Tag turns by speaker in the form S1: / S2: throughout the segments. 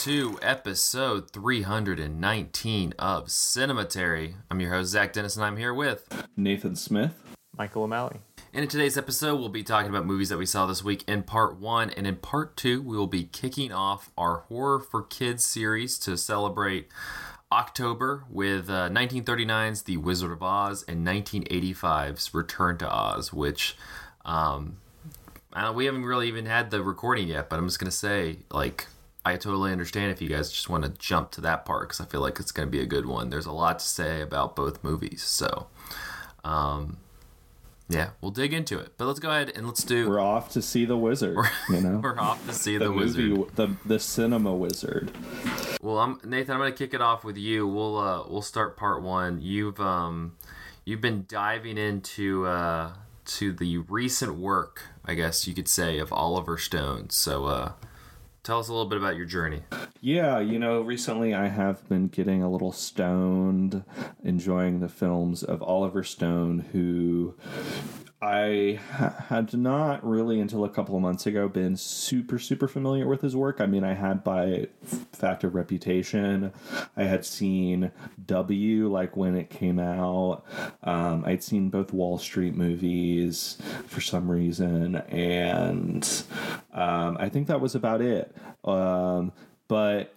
S1: to episode 319 of Cinematary. I'm your host, Zach Dennis, and I'm here with
S2: Nathan Smith.
S3: Michael O'Malley.
S1: And in today's episode, we'll be talking about movies that we saw this week in part one. And in part two, we will be kicking off our Horror for Kids series to celebrate October with uh, 1939's The Wizard of Oz and 1985's Return to Oz, which um, uh, we haven't really even had the recording yet, but I'm just going to say, like, I totally understand if you guys just want to jump to that part because I feel like it's going to be a good one. There's a lot to say about both movies. So, um, yeah, we'll dig into it. But let's go ahead and let's do.
S2: We're off to see the wizard. you know,
S1: we're off to see the,
S2: the
S1: wizard.
S2: the the cinema wizard.
S1: Well, I'm Nathan. I'm going to kick it off with you. We'll uh, we'll start part one. You've um, you've been diving into uh, to the recent work, I guess you could say, of Oliver Stone. So, uh, tell us a little bit about your journey.
S2: Yeah, you know, recently I have been getting a little stoned, enjoying the films of Oliver Stone, who I had not really until a couple of months ago been super super familiar with his work. I mean, I had by fact of reputation. I had seen W like when it came out. Um, I'd seen both Wall Street movies for some reason, and um, I think that was about it. Um, but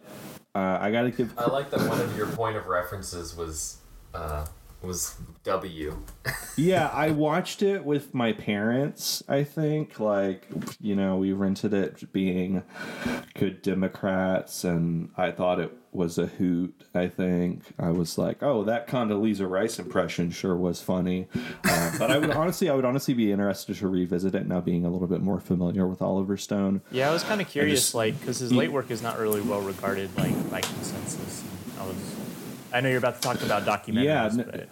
S2: uh, I got to give.
S1: I like that one of your point of references was. Uh was W.
S2: yeah, I watched it with my parents, I think. Like, you know, we rented it being good Democrats, and I thought it was a hoot, I think. I was like, oh, that Condoleezza Rice impression sure was funny. Uh, but I would honestly, I would honestly be interested to revisit it now being a little bit more familiar with Oliver Stone.
S3: Yeah, I was kind of curious, just, like, because his late work is not really well regarded, like, by consensus. I was I know you're about to talk about documentaries. Yeah, but...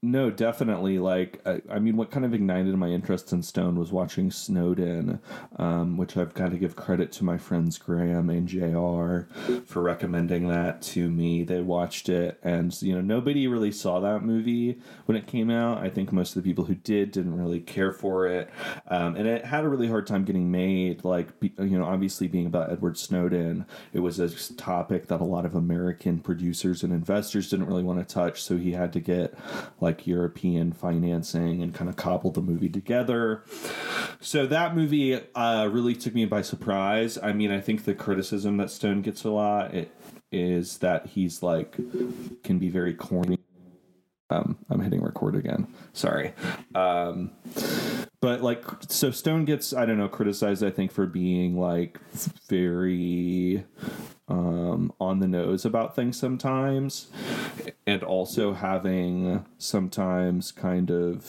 S2: No, definitely. Like, I, I, mean, what kind of ignited my interest in Stone was watching Snowden, um, which I've got to give credit to my friends Graham and JR for recommending that to me. They watched it, and, you know, nobody really saw that movie when it came out. I think most of the people who did didn't really care for it. Um, and it had a really hard time getting made. Like, you know, obviously being about Edward Snowden, it was a topic that a lot of American producers and investors didn't really want to touch. So he had to get, like, like European financing and kind of cobbled the movie together. So that movie uh, really took me by surprise. I mean, I think the criticism that Stone gets a lot is that he's like can be very corny. Um, I'm hitting record again. Sorry. Um, but like, so Stone gets I don't know criticized. I think for being like very um, on the nose about things sometimes, and also having sometimes kind of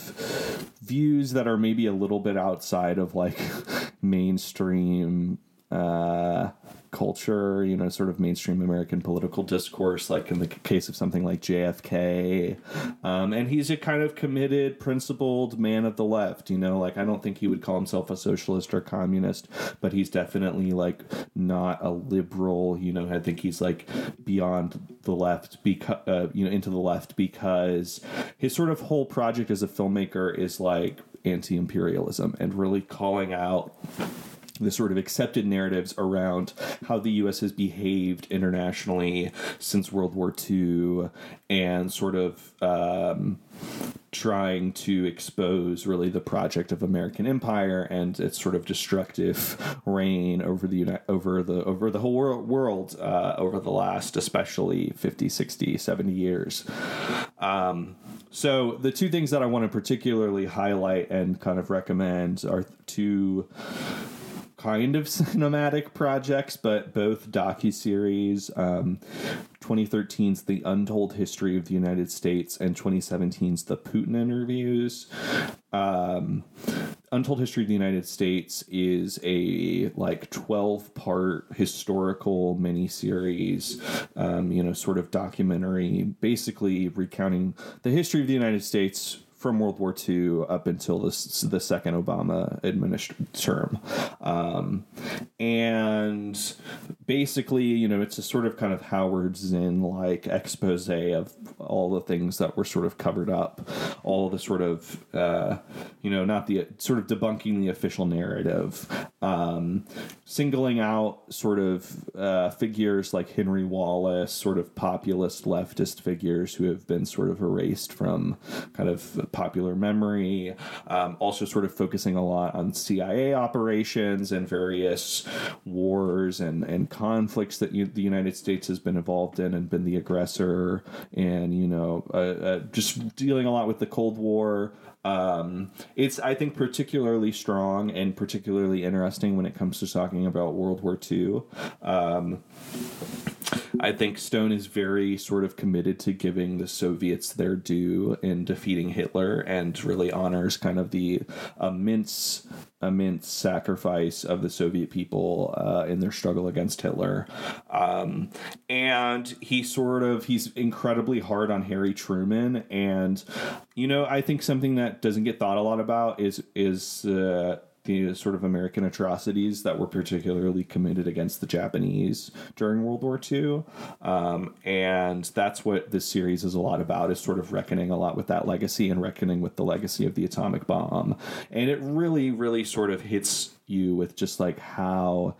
S2: views that are maybe a little bit outside of like mainstream uh, culture, you know, sort of mainstream American political discourse, like in the case of something like JFK. Um, and he's a kind of committed, principled man of the left, you know, like I don't think he would call himself a socialist or communist, but he's definitely like not a liberal, you know, I think he's like beyond the left because, uh, you know, into the left because his sort of whole project as a filmmaker is like anti imperialism and really calling out the sort of accepted narratives around how the U.S. has behaved internationally since World War II and sort of um, trying to expose really the project of American empire and its sort of destructive reign over the over the over the whole world uh, over the last especially 50 60 70 years um, so the two things that I want to particularly highlight and kind of recommend are two kind of cinematic projects, but both docu series. Um, 2013's The Untold History of the United States and 2017's The Putin Interviews. Um, Untold History of the United States is a like 12 part historical miniseries, um, you know, sort of documentary, basically recounting the history of the United States from World War II up until the the second Obama administration term, um, and basically, you know, it's a sort of kind of Howard Zinn like expose of all the things that were sort of covered up, all the sort of uh, you know, not the sort of debunking the official narrative, um, singling out sort of uh, figures like Henry Wallace, sort of populist leftist figures who have been sort of erased from kind of popular memory. Um, also, sort of focusing a lot on CIA operations and various wars and, and conflicts that you, the United States has been involved in and been the aggressor, and you know, uh, uh, just dealing a lot with the Cold War. Um, it's I think particularly strong and particularly interesting when it comes to talking about World War II. Um, I think Stone is very sort of committed to giving the Soviets their due in defeating Hitler and really honors kind of the immense immense sacrifice of the Soviet people uh, in their struggle against Hitler. Um, and he sort of he's incredibly hard on Harry Truman and you know I think something that doesn't get thought a lot about is is uh, the sort of American atrocities that were particularly committed against the Japanese during World War II. Um, and that's what this series is a lot about, is sort of reckoning a lot with that legacy and reckoning with the legacy of the atomic bomb. And it really, really sort of hits you with just like how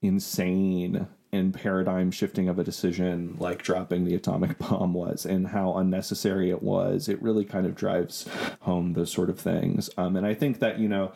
S2: insane and paradigm shifting of a decision like dropping the atomic bomb was and how unnecessary it was it really kind of drives home those sort of things. Um, and i think that you know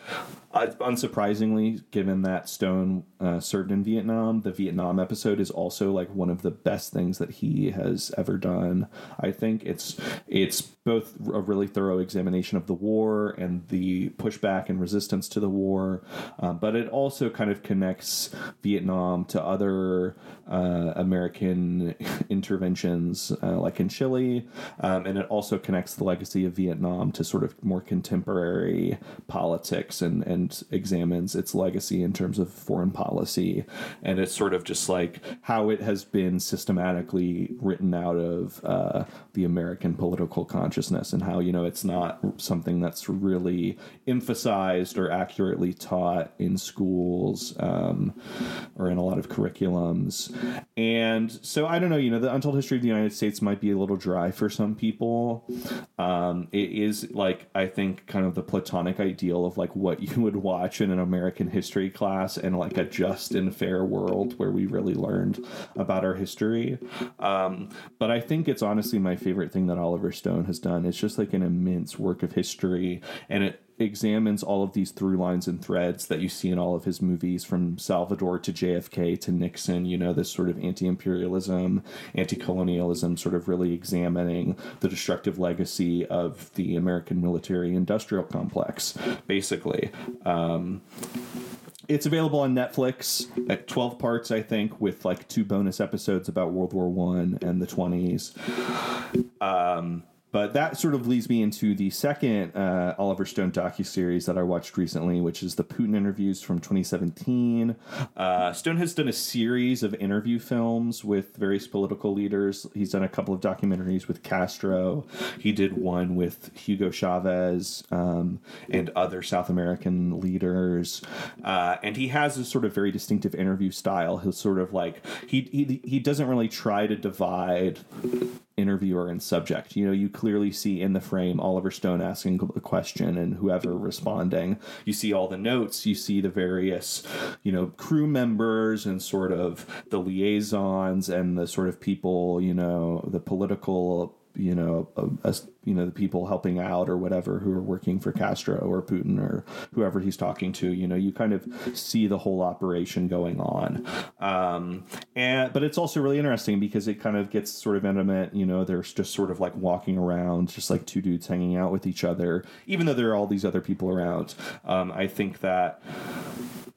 S2: unsurprisingly, given that Stone uh, served in Vietnam, the Vietnam episode is also like one of the best things that he has ever done. I think it's it's both a really thorough examination of the war and the pushback and resistance to the war, um, but it also kind of connects Vietnam to other uh, American interventions, uh, like in Chile, um, and it also connects the legacy of Vietnam to sort of more contemporary politics and and and examines its legacy in terms of foreign policy. And it's sort of just like how it has been systematically written out of uh, the American political consciousness and how, you know, it's not something that's really emphasized or accurately taught in schools um, or in a lot of curriculums. And so I don't know, you know, the Untold History of the United States might be a little dry for some people. Um, it is like, I think, kind of the platonic ideal of like what you would would watch in an American history class and like a just and fair world where we really learned about our history. Um, but I think it's honestly my favorite thing that Oliver Stone has done. It's just like an immense work of history, and it examines all of these through lines and threads that you see in all of his movies from Salvador to JFK to Nixon, you know, this sort of anti imperialism, anti colonialism, sort of really examining the destructive legacy of the American military industrial complex, basically. Um, it's available on Netflix at 12 parts, I think, with like two bonus episodes about World War One and the 20s. Um, but that sort of leads me into the second uh, Oliver Stone docu series that I watched recently, which is the Putin interviews from 2017. Uh, Stone has done a series of interview films with various political leaders. He's done a couple of documentaries with Castro. He did one with Hugo Chavez um, and other South American leaders. Uh, and he has a sort of very distinctive interview style. He'll sort of like he he he doesn't really try to divide interviewer and subject. You know, you clearly see in the frame Oliver Stone asking a question and whoever responding. You see all the notes, you see the various, you know, crew members and sort of the liaisons and the sort of people, you know, the political you know, a, a, you know, the people helping out or whatever who are working for Castro or Putin or whoever he's talking to. You know, you kind of see the whole operation going on. Um, and but it's also really interesting because it kind of gets sort of intimate. You know, there's just sort of like walking around, just like two dudes hanging out with each other, even though there are all these other people around. Um, I think that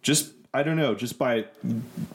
S2: just I don't know, just by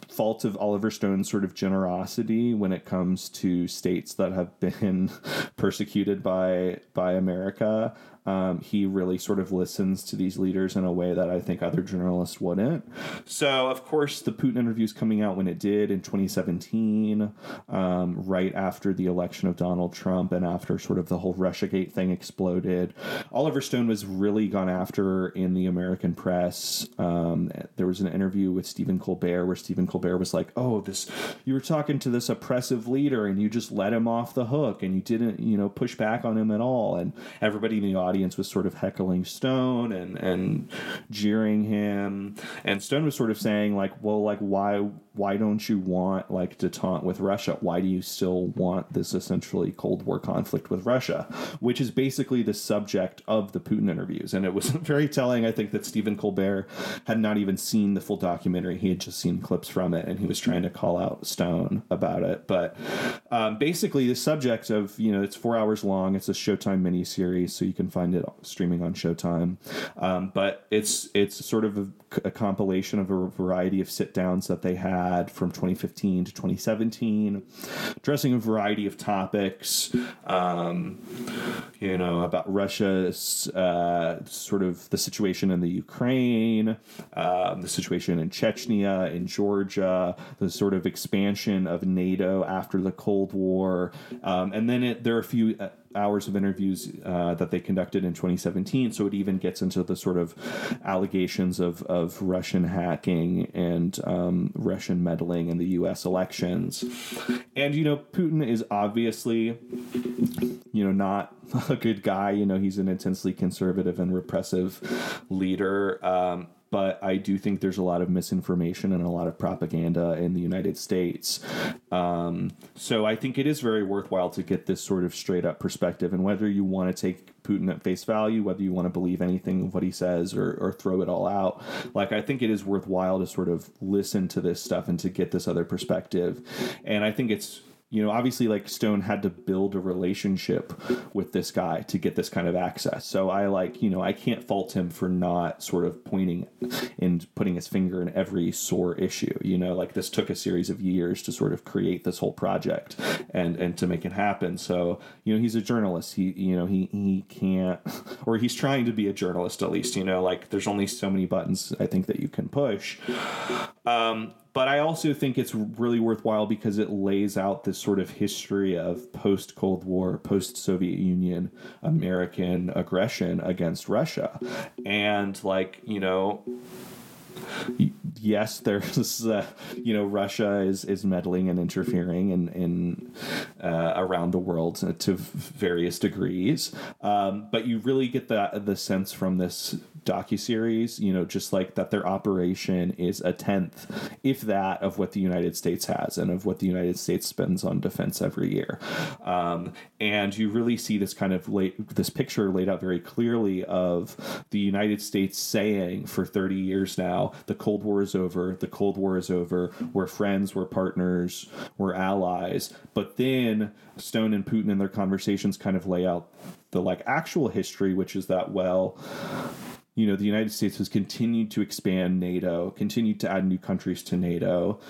S2: fault of Oliver Stone's sort of generosity when it comes to states that have been persecuted by by America, Um, he really sort of listens to these leaders in a way that I think other journalists wouldn't. So, of course, the Putin interview is coming out when it did in 2017, um, right after the election of Donald Trump and after sort of the whole Russiagate thing exploded. Oliver Stone was really gone after in the American press. Um, there was an interview with Stephen Colbert where Stephen Colbert was like, "Oh, this you were talking to this oppressive leader and you just let him off the hook and you didn't, you know, push back on him at all." And everybody in the audience was sort of heckling Stone and and jeering him. And Stone was sort of saying like, "Well, like why why don't you want like detente with Russia? Why do you still want this essentially Cold War conflict with Russia?" Which is basically the subject of the Putin interviews. And it was very telling, I think, that Stephen Colbert had not even seen the full documentary. He had just seen clips from it and he was trying to call out Stone about it. But um, basically, the subject of, you know, it's four hours long. It's a Showtime miniseries, so you can find it streaming on Showtime. Um, but it's it's sort of a, a compilation of a variety of sit downs that they had from 2015 to 2017, addressing a variety of topics, um, you know, about Russia's uh, sort of the situation in the Ukraine, um, the situation in Chechnya, in Georgia, the sort of expansion of NATO after the Cold War, um, and then it, there are a few uh, hours of interviews uh, that they conducted in 2017. So it even gets into the sort of allegations of, of Russian hacking and um, Russian meddling in the U.S. elections. And, you know, Putin is obviously, you know, not a good guy. You know, he's an intensely conservative and repressive leader. Um, but I do think there's a lot of misinformation and a lot of propaganda in the United States. Um, so I think it is very worthwhile to get this sort of straight up perspective. And whether you want to take Putin at face value, whether you want to believe anything of what he says or, or throw it all out, like I think it is worthwhile to sort of listen to this stuff and to get this other perspective. And I think it's you know, obviously, like Stone had to build a relationship with this guy to get this kind of access. So I like, you know, I can't fault him for not sort of pointing and putting his finger in every sore issue. You know, like this took a series of years to sort of create this whole project and and to make it happen. So you know, he's a journalist. He you know he he can't, or he's trying to be a journalist at least. You know, like there's only so many buttons I think that you can push. Um, but I also think it's really worthwhile because it lays out this sort of history of post Cold War, post Soviet Union American aggression against Russia. And, like, you know, yes, there's uh, you know Russia is is meddling and interfering in in uh, around the world to various degrees, um, but you really get the the sense from this docu-series you know just like that their operation is a tenth if that of what the united states has and of what the united states spends on defense every year. Um, and you really see this kind of late, this picture laid out very clearly of the united states saying for 30 years now the cold war is over the cold war is over we're friends we're partners we're allies but then stone and putin in their conversations kind of lay out the like actual history which is that well you know, the United States has continued to expand NATO, continued to add new countries to NATO.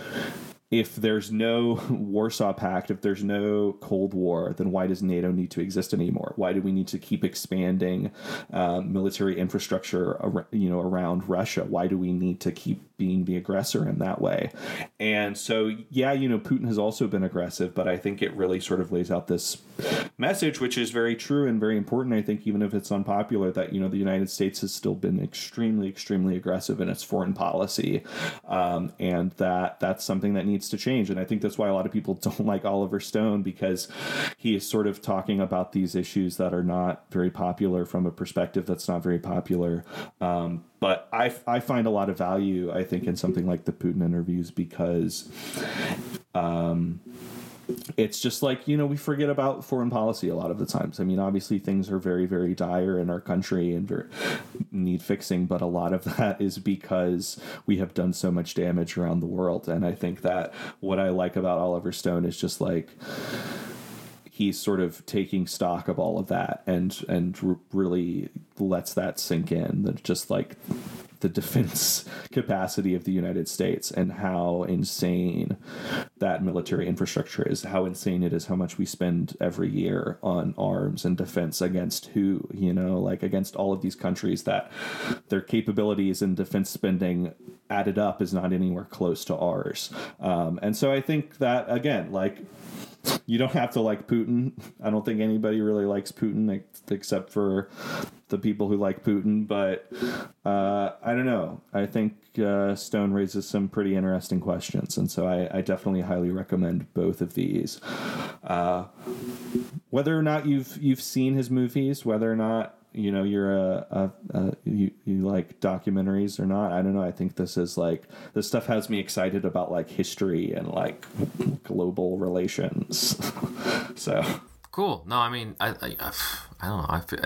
S2: If there's no Warsaw Pact, if there's no Cold War, then why does NATO need to exist anymore? Why do we need to keep expanding um, military infrastructure, ar- you know, around Russia? Why do we need to keep being the aggressor in that way. And so, yeah, you know, Putin has also been aggressive, but I think it really sort of lays out this message, which is very true and very important. I think, even if it's unpopular, that, you know, the United States has still been extremely, extremely aggressive in its foreign policy. Um, and that that's something that needs to change. And I think that's why a lot of people don't like Oliver Stone because he is sort of talking about these issues that are not very popular from a perspective that's not very popular. Um, but I, I find a lot of value, I think, in something like the Putin interviews because um, it's just like, you know, we forget about foreign policy a lot of the times. I mean, obviously, things are very, very dire in our country and need fixing, but a lot of that is because we have done so much damage around the world. And I think that what I like about Oliver Stone is just like, he's sort of taking stock of all of that and and really lets that sink in that just like the defense capacity of the United States and how insane that military infrastructure is, how insane it is, how much we spend every year on arms and defense against who, you know, like against all of these countries that their capabilities in defense spending added up is not anywhere close to ours. Um, and so I think that, again, like, you don't have to like Putin. I don't think anybody really likes Putin except for the people who like Putin. But uh, I don't know. I think uh, Stone raises some pretty interesting questions, and so I, I definitely highly recommend both of these. Uh, whether or not you've you've seen his movies, whether or not you know you're a, a, a, you, you like documentaries or not? I don't know. I think this is like this stuff has me excited about like history and like global relations. So.
S1: Cool. No i mean i i, I don't know. I feel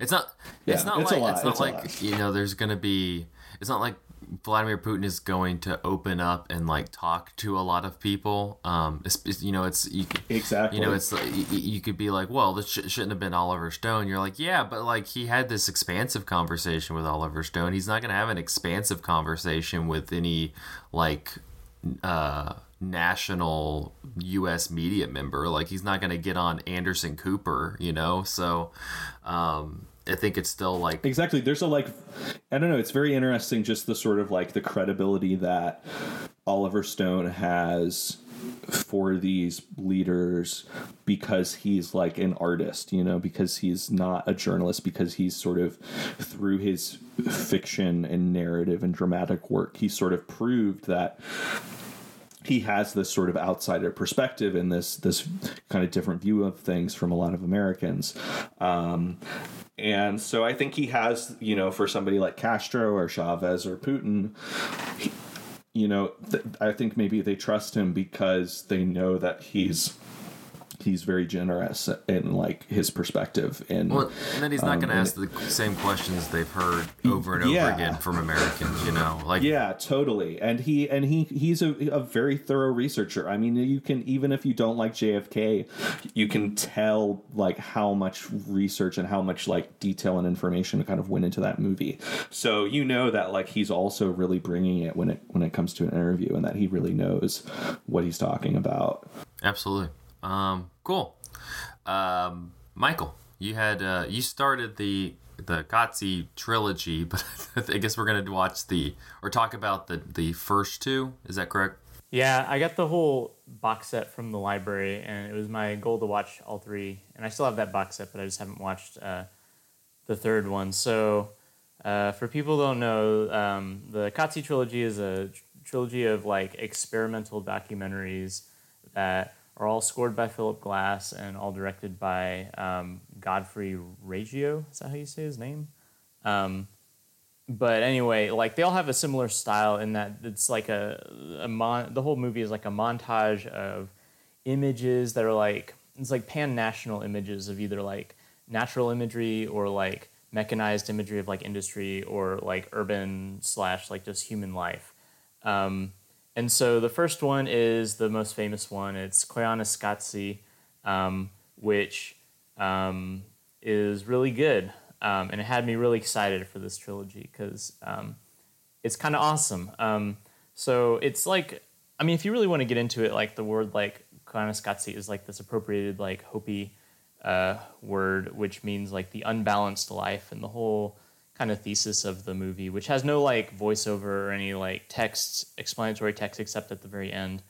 S1: it's not it's
S2: Yeah,
S1: not
S2: it's a
S1: like
S2: lot,
S1: it's not
S2: it's
S1: like you know there's gonna be it's not like Vladimir Putin is going to open up and like talk to a lot of people. Um, it's, it's, you know, it's you, could-
S2: Exactly.
S1: You know, it's you, you could be like, well, this sh- shouldn't have been Oliver Stone. You're like, yeah, but like he had this expansive conversation with Oliver Stone. He's not going to have an expansive conversation with any like uh, national U.S. media member. Like he's not going to get on Anderson Cooper. You know, so um, I think it's still like
S2: exactly there's a like i don't know it's very interesting just the sort of like the credibility that oliver stone has for these leaders because he's like an artist you know because he's not a journalist because he's sort of through his fiction and narrative and dramatic work he sort of proved that he has this sort of outsider perspective and this this kind of different view of things from a lot of Americans. Um, and so I think he has, you know, for somebody like Castro or Chavez or Putin, you know, th- I think maybe they trust him because they know that he's he's very generous in like his perspective and
S1: Well, and then he's not
S2: Um,
S1: going to ask the same questions they've heard over and over
S2: Yeah.
S1: again from Americans. You know, like
S2: Yeah, totally. And he and he he's a, a very thorough researcher. I mean, you can even if you don't like JFK, you can tell like how much research and how much like detail and information kind of went into that movie. So you know that like he's also really bringing it when it when it comes to an interview and that he really knows what he's talking about.
S1: absolutely. Um, cool. Um, Michael, you had uh, you started the the Qatsi trilogy, but I guess we're to watch the or talk about the the first two. Is that correct?
S3: Yeah, I got the whole box set from the library, and it was my goal to watch all three. And I still have that box set, but I just haven't watched uh, the third one. So, uh, for people who don't know, um, the Qatsi trilogy is a tr- trilogy of like experimental documentaries that are all scored by Philip Glass and all directed by um, Godfrey Reggio. Is that how you say his name? Um, but anyway, like they all have a similar style in that it's like a, a mon- the whole movie is like a montage of images that are like it's like pan national images of either like natural imagery or like mechanized imagery of like industry or like urban slash like just human life. Um, and so the first one is the most famous one. It's Koyaanisqatsi, um, which um, is really good. Um, and it had me really excited for this trilogy because um, it's kind of awesome. Um, so it's like, I mean, if you really want to get into it, like the word like Koyaanisqatsi is like this appropriated like Hopi uh, word, which means like the unbalanced life and the whole kind of thesis of the movie, which has no like voiceover or any like text, explanatory text, except at the very end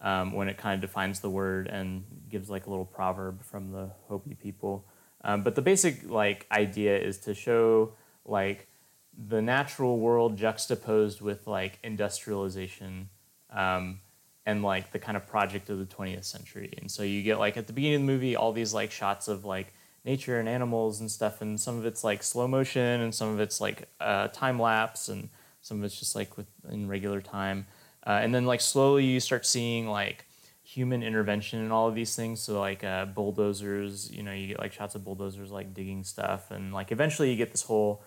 S3: um, when it kind of defines the word and gives like a little proverb from the Hopi people. Um, but the basic like idea is to show like the natural world juxtaposed with like industrialization um, and like the kind of project of the 20th century. And so you get like at the beginning of the movie all these like shots of like nature and animals and stuff, and some of it's like slow motion and some of it's like uh, time lapse and some of it's just like with in regular time. Uh, and then like slowly you start seeing like human intervention in all of these things. So like uh, bulldozers, you know, you get like shots of bulldozers like digging stuff, and like eventually you get this whole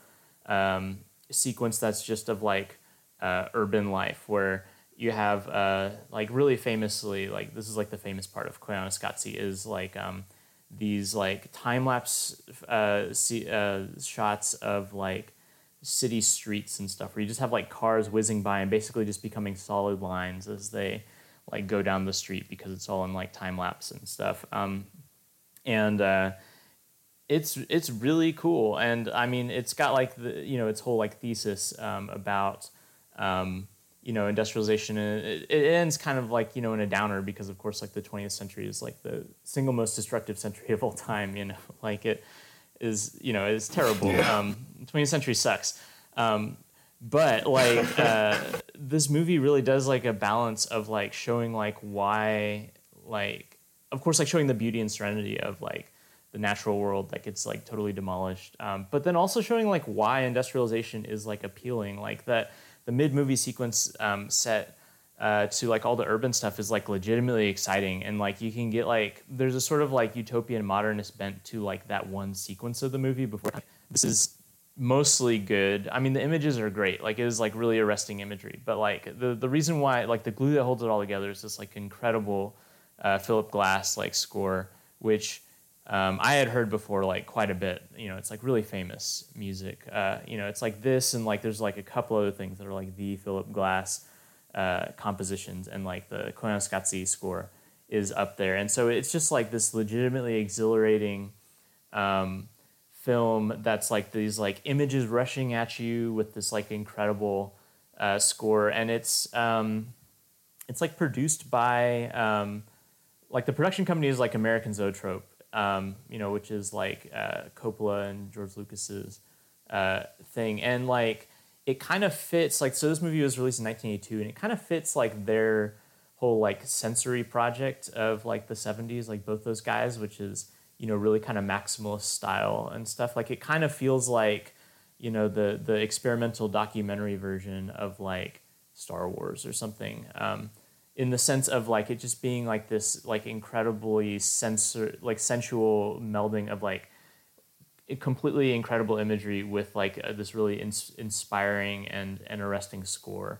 S3: um, sequence that's just of like uh, urban life where you have uh, like really famously like this is like the famous part of Koyaanisqatsi is like um, these like time lapse uh, see, uh, shots of like city streets and stuff where you just have like cars whizzing by and basically just becoming solid lines as they like go down the street because it's all in like time lapse and stuff. Um, and uh, it's it's really cool. And I mean, it's got like the you know its whole like thesis um, about um, you know industrialization, and it, it ends kind of like you know in a downer because of course like the 20th century is like the single most destructive century of all time. You know, like it is you know is terrible. Um, 20th century sucks. Um, but like uh, this movie really does like a balance of like showing like why like of course like showing the beauty and serenity of like the natural world that gets like totally demolished um, but then also showing like why industrialization is like appealing like that the mid movie sequence um, set uh, to like all the urban stuff is like legitimately exciting and like you can get like there's a sort of like utopian modernist bent to like that one sequence of the movie before this is mostly good. I mean, the images are great. Like it is like really arresting imagery. But like the the reason why like the glue that holds it all together is this like incredible uh, Philip Glass like score, which um, I had heard before like quite a bit. You know, it's like really famous music. Uh, you know, it's like this and like there's like a couple other things that are like the Philip Glass uh, compositions and like the Koyaanisqatsi score is up there. And so it's just like this legitimately exhilarating. Um, film that's like these like images rushing at you with this like incredible uh, score, and it's um, it's like produced by um, like the production company is like American Zoetrope, um, you know, which is like uh, Coppola and George Lucas's uh, thing, and like it kind of fits like so. This movie was released in 1982, and it kind of fits like their whole like sensory project of like the 70s, like both those guys, which is you know really kind of maximalist style and stuff like it kind of feels like you know the the experimental documentary version of like star wars or something um, in the sense of like it just being like this like incredibly sensor like sensual melding of like completely incredible imagery with like uh, this really ins- inspiring and, and arresting score.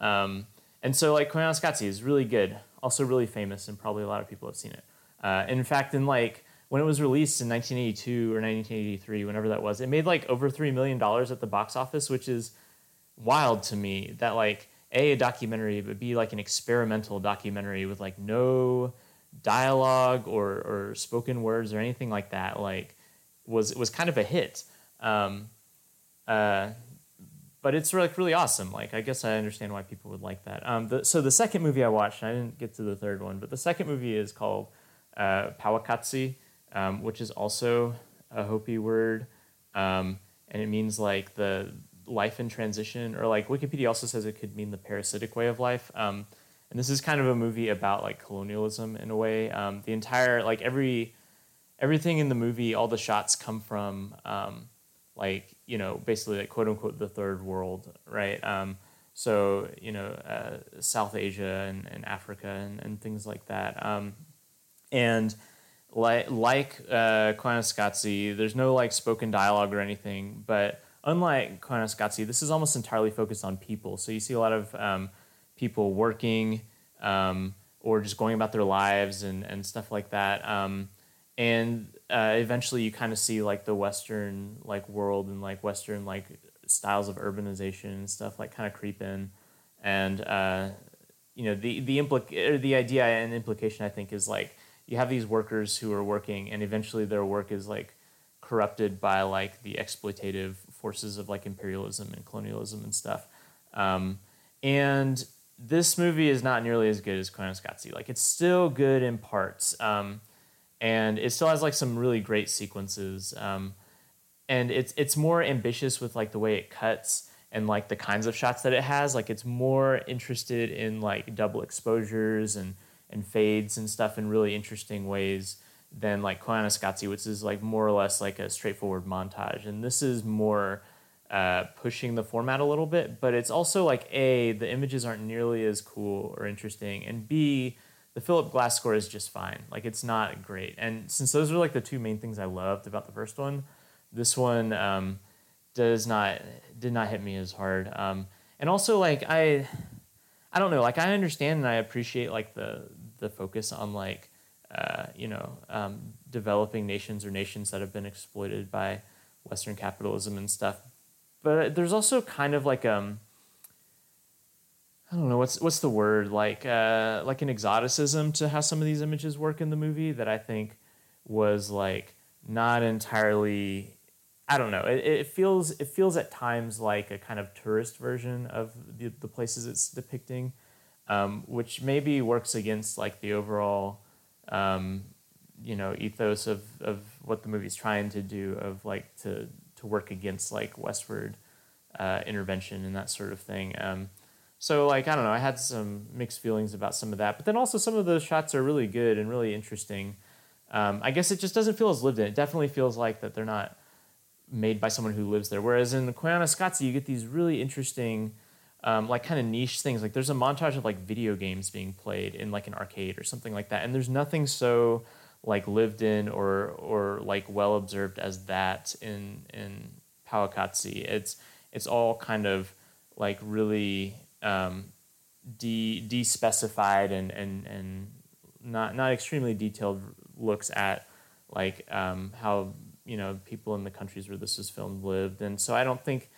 S3: Um, and so like Koyaanisqatsi is really good also really famous and probably a lot of people have seen it. Uh, in fact in like when it was released in 1982 or 1983, whenever that was, it made like over $3 million at the box office, which is wild to me that like a, a documentary, but be like an experimental documentary with like no dialogue or, or spoken words or anything like that, like was, was kind of a hit. Um, uh, but it's like really awesome. Like I guess I understand why people would like that. Um, the, so the second movie I watched, I didn't get to the third one, but the second movie is called uh, Powaqqatsi, um, which is also a Hopi word, um, and it means like the life in transition, or like Wikipedia also says it could mean the parasitic way of life. Um, and this is kind of a movie about like colonialism in a way. Um, the entire like every everything in the movie, all the shots come from um, like you know basically like quote unquote the third world, right? Um, so you know uh, South Asia and, and Africa and, and things like that. and like like uh, Koyaanisqatsi, there's no like spoken dialogue or anything. But unlike Koyaanisqatsi, this is almost entirely focused on people. So you see a lot of um, people working um, or just going about their lives and, and stuff like that. Um, and uh, eventually, you kind of see like the Western like world and like Western like styles of urbanization and stuff like kind of creep in. And uh, you know the the implic- the idea and implication I think is like you have these workers who are working and eventually their work is like corrupted by like the exploitative forces of like imperialism and colonialism and stuff um, and this movie is not nearly as good as Koyaanisqatsi. Like it's still good in parts, um, and it still has like some really great sequences. Um, and it's it's more ambitious with like the way it cuts and like the kinds of shots that it has. Like it's more interested in like double exposures and and fades and stuff in really interesting ways than like Koyaanisqatsi, which is like more or less like a straightforward montage. And this is more uh, pushing the format a little bit, but it's also like A, the images aren't nearly as cool or interesting, and B, the Philip Glass score is just fine. Like it's not great. And since those are like the two main things I loved about the first one, this one um, does not did not hit me as hard. Um, and also like I I don't know, like I understand and I appreciate like the the focus on like uh, you know um, developing nations or nations that have been exploited by Western capitalism and stuff. but there's also kind of like um I don't know what's what's the word like uh, like an exoticism to how some of these images work in the movie that I think was like not entirely I don't know it, it feels it feels at times like a kind of tourist version of the, the places it's depicting um, which maybe works against like the overall um, you know ethos of, of what the movie's trying to do of like to to work against like westward uh, intervention and that sort of thing um, so like I don't know, I had some mixed feelings about some of that, but then also some of those shots are really good and really interesting. Um, I guess it just doesn't feel as lived in. It definitely feels like that they're not made by someone who lives there. Whereas in the Koyaanisqatsi, you get these really interesting, um, like kind of niche things. Like there's a montage of like video games being played in like an arcade or something like that, and there's nothing so like lived in or or like well observed as that in in Powaqqatsi. It's it's all kind of like really um, de de-specified and and and not not extremely detailed looks at like um, how you know people in the countries where this is filmed lived, and so I don't think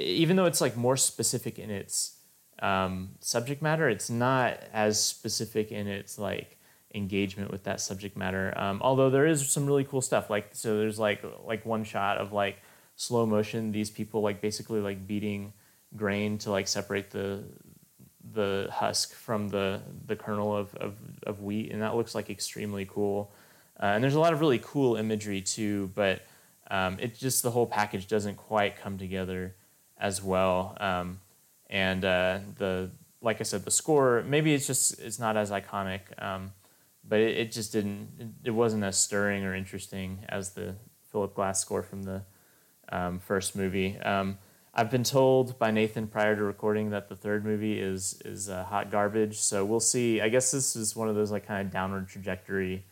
S3: even though it's like more specific in its um, subject matter, it's not as specific in its like engagement with that subject matter. Um, although there is some really cool stuff, like so there's like like one shot of like slow motion, these people like basically like beating grain to like separate the the husk from the the kernel of, of, of wheat and that looks like extremely cool uh, and there's a lot of really cool imagery too but um, it just the whole package doesn't quite come together as well um, and uh, the like i said the score maybe it's just it's not as iconic um, but it, it, just didn't it, wasn't as stirring or interesting as the philip glass score from the um, first movie um, I've been told by Nathan prior to recording that the third movie is is uh, hot garbage. So we'll see. I guess this is one of those like kind of downward trajectory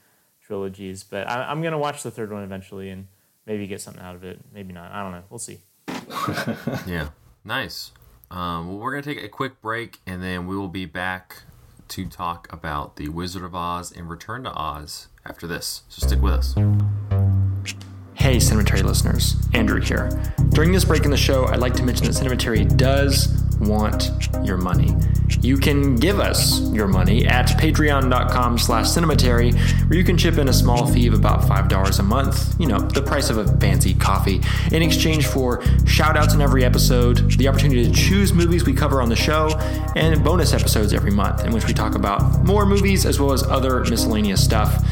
S3: trilogies. But I, am gonna watch the third one eventually and maybe get something out of it. Maybe not. I don't know. We'll see.
S1: yeah. Nice. Um, well, we're gonna take a quick break and then we will be back to talk about the Wizard of Oz and Return to Oz after this. So stick with us.
S4: Hey, Cinematary listeners, Andrew here. During this break in the show, I'd like to mention that Cinematary does want your money. You can give us your money at patreon.com slash cinematary, where you can chip in a small fee of about $5 a month, you know, the price of a fancy coffee, in exchange for shout outs in every episode, the opportunity to choose movies we cover on the show, and bonus episodes every month in which we talk about more movies as well as other miscellaneous stuff.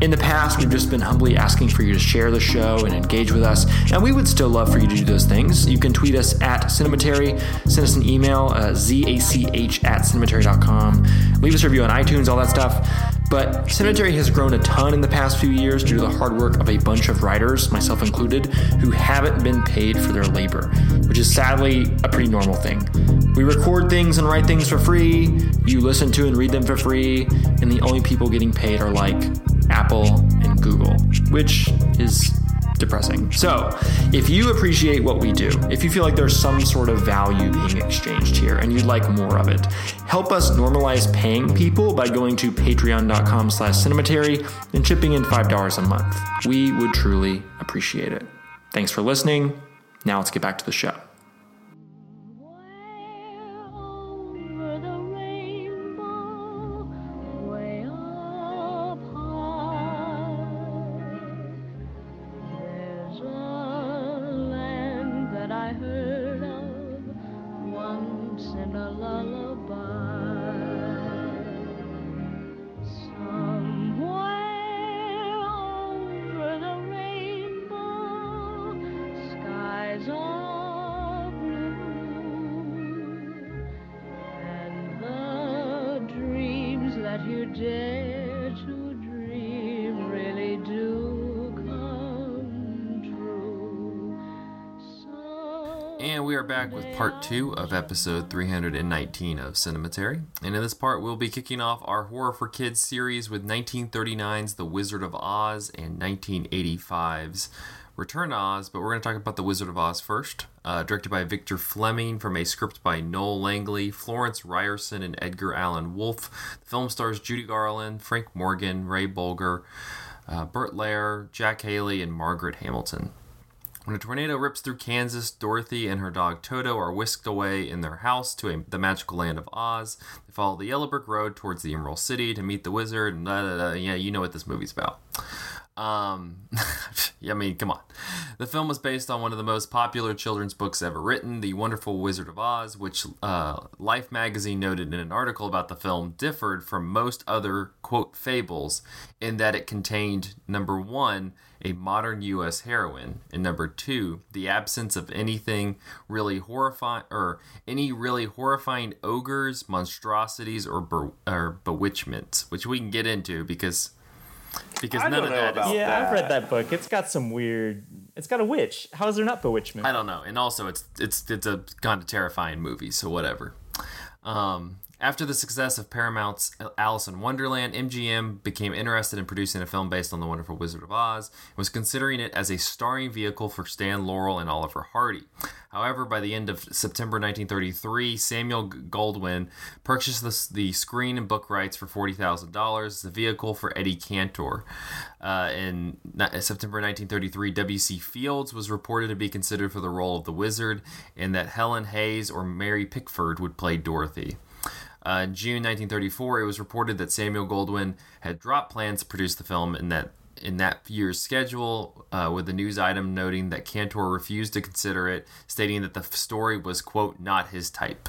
S4: In the past, we've just been humbly asking for you to share the show and engage with us, and we would still love for you to do those things. You can tweet us at Cinematary, send us an email, uh, zach at cinematary.com, leave us a review on iTunes, all that stuff. But Cinematary has grown a ton in the past few years due to the hard work of a bunch of writers, myself included, who haven't been paid for their labor, which is sadly a pretty normal thing. We record things and write things for free, you listen to and read them for free, and the only people getting paid are like Apple, and Google, which is depressing. So, if you appreciate what we do, if you feel like there's some sort of value being exchanged here and you'd like more of it, help us normalize paying people by going to patreon.com slash cinematary and chipping in $5 a month. We would truly appreciate it. Thanks for listening. Now let's get back to the show.
S1: Back with part two of episode 319 of Cinematary. And in this part, we'll be kicking off our Horror for Kids series with 1939's The Wizard of Oz and 1985's Return to Oz. But we're going to talk about The Wizard of Oz first. Uh, directed by Victor Fleming from a script by Noel Langley, Florence Ryerson, and Edgar Allan Woolf. The film stars Judy Garland, Frank Morgan, Ray Bolger, uh, Bert Lahr, Jack Haley, and Margaret Hamilton. When a tornado rips through Kansas, Dorothy and her dog Toto are whisked away in their house to a, the magical land of Oz. They follow the yellow brick road towards the Emerald City to meet the wizard. And da, da, da. yeah, you know what this movie's about. Um, I mean, come on. The film was based on one of the most popular children's books ever written, The Wonderful Wizard of Oz, which uh, Life magazine noted in an article about the film differed from most other, quote, fables in that it contained, number one, a modern U.S. heroine, and number two, the absence of anything really horrifying or any really horrifying ogres, monstrosities, or, be- or bewitchments, which we can get into because because
S2: I
S1: none
S2: don't
S1: of
S2: know
S1: that is-
S2: about
S3: yeah, I've read
S2: that.
S3: that book. It's got some weird. It's got a witch. How is there not bewitchment?
S1: I don't know, and also it's it's it's a kind of terrifying movie, so whatever. Um, after the success of Paramount's Alice in Wonderland, MGM became interested in producing a film based on The Wonderful Wizard of Oz and was considering it as a starring vehicle for Stan Laurel and Oliver Hardy. However, by the end of September 1933, Samuel Goldwyn purchased the, the screen and book rights for $40,000 as a vehicle for Eddie Cantor. Uh, in ni- September 1933, W.C. Fields was reported to be considered for the role of the wizard, and that Helen Hayes or Mary Pickford would play Dorothy. Uh, in June 1934, it was reported that Samuel Goldwyn had dropped plans to produce the film in that in that year's schedule, uh, with the news item noting that Cantor refused to consider it, stating that the story was quote not his type.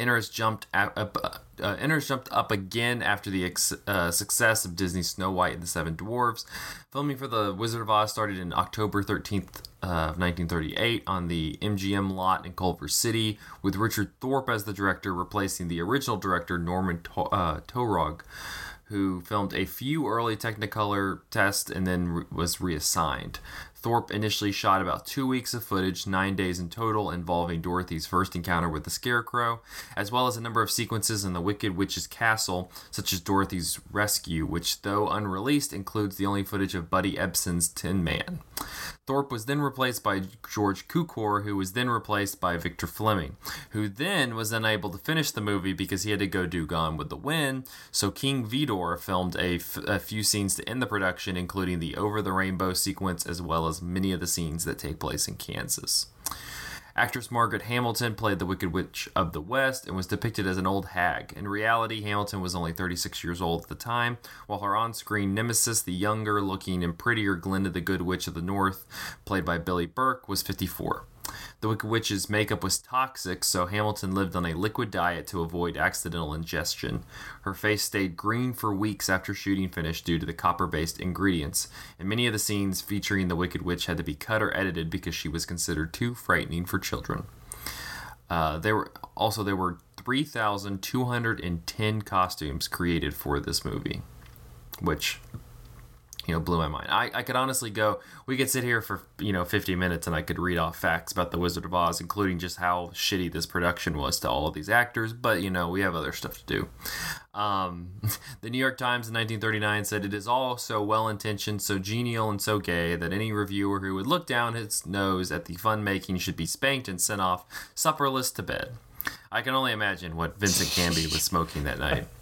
S1: Interest jumped up, uh, interest jumped up again after the ex- uh, success of Disney's Snow White and the Seven Dwarfs. Filming for The Wizard of Oz started in October 13th uh, of 1938 on the MGM lot in Culver City, with Richard Thorpe as the director, replacing the original director Norman to- uh, Taurog, who filmed a few early Technicolor tests and then re- was reassigned. Thorpe initially shot about two weeks of footage, nine days in total, involving Dorothy's first encounter with the Scarecrow, as well as a number of sequences in the Wicked Witch's castle, such as Dorothy's rescue, which, though unreleased, includes the only footage of Buddy Ebsen's Tin Man. Thorpe was then replaced by George Cukor, who was then replaced by Victor Fleming, who then was unable to finish the movie because he had to go do Gone with the Wind. So King Vidor filmed a, f- a few scenes to end the production, including the Over the Rainbow sequence, as well as many of the scenes that take place in Kansas. Actress Margaret Hamilton played the Wicked Witch of the West and was depicted as an old hag. In reality, Hamilton was only 36 years old at the time, while her on screen nemesis, the younger looking and prettier Glinda the Good Witch of the North, played by Billie Burke, was 54. The Wicked Witch's makeup was toxic, so Hamilton lived on a liquid diet to avoid accidental ingestion. Her face stayed green for weeks after shooting finished due to the copper based ingredients, and many of the scenes featuring the Wicked Witch had to be cut or edited because she was considered too frightening for children. Uh, there were also there were 3,210 costumes created for this movie, which you know blew my mind. I, I could honestly go. We could sit here for you know 50 minutes and I could read off facts about the Wizard of Oz, including just how shitty this production was to all of these actors. But you know we have other stuff to do. Um, the New York Times in 1939 said it is all so well intentioned, so genial, and so gay that any reviewer who would look down his nose at the fun making should be spanked and sent off supperless to bed. I can only imagine what Vincent Canby was smoking that night.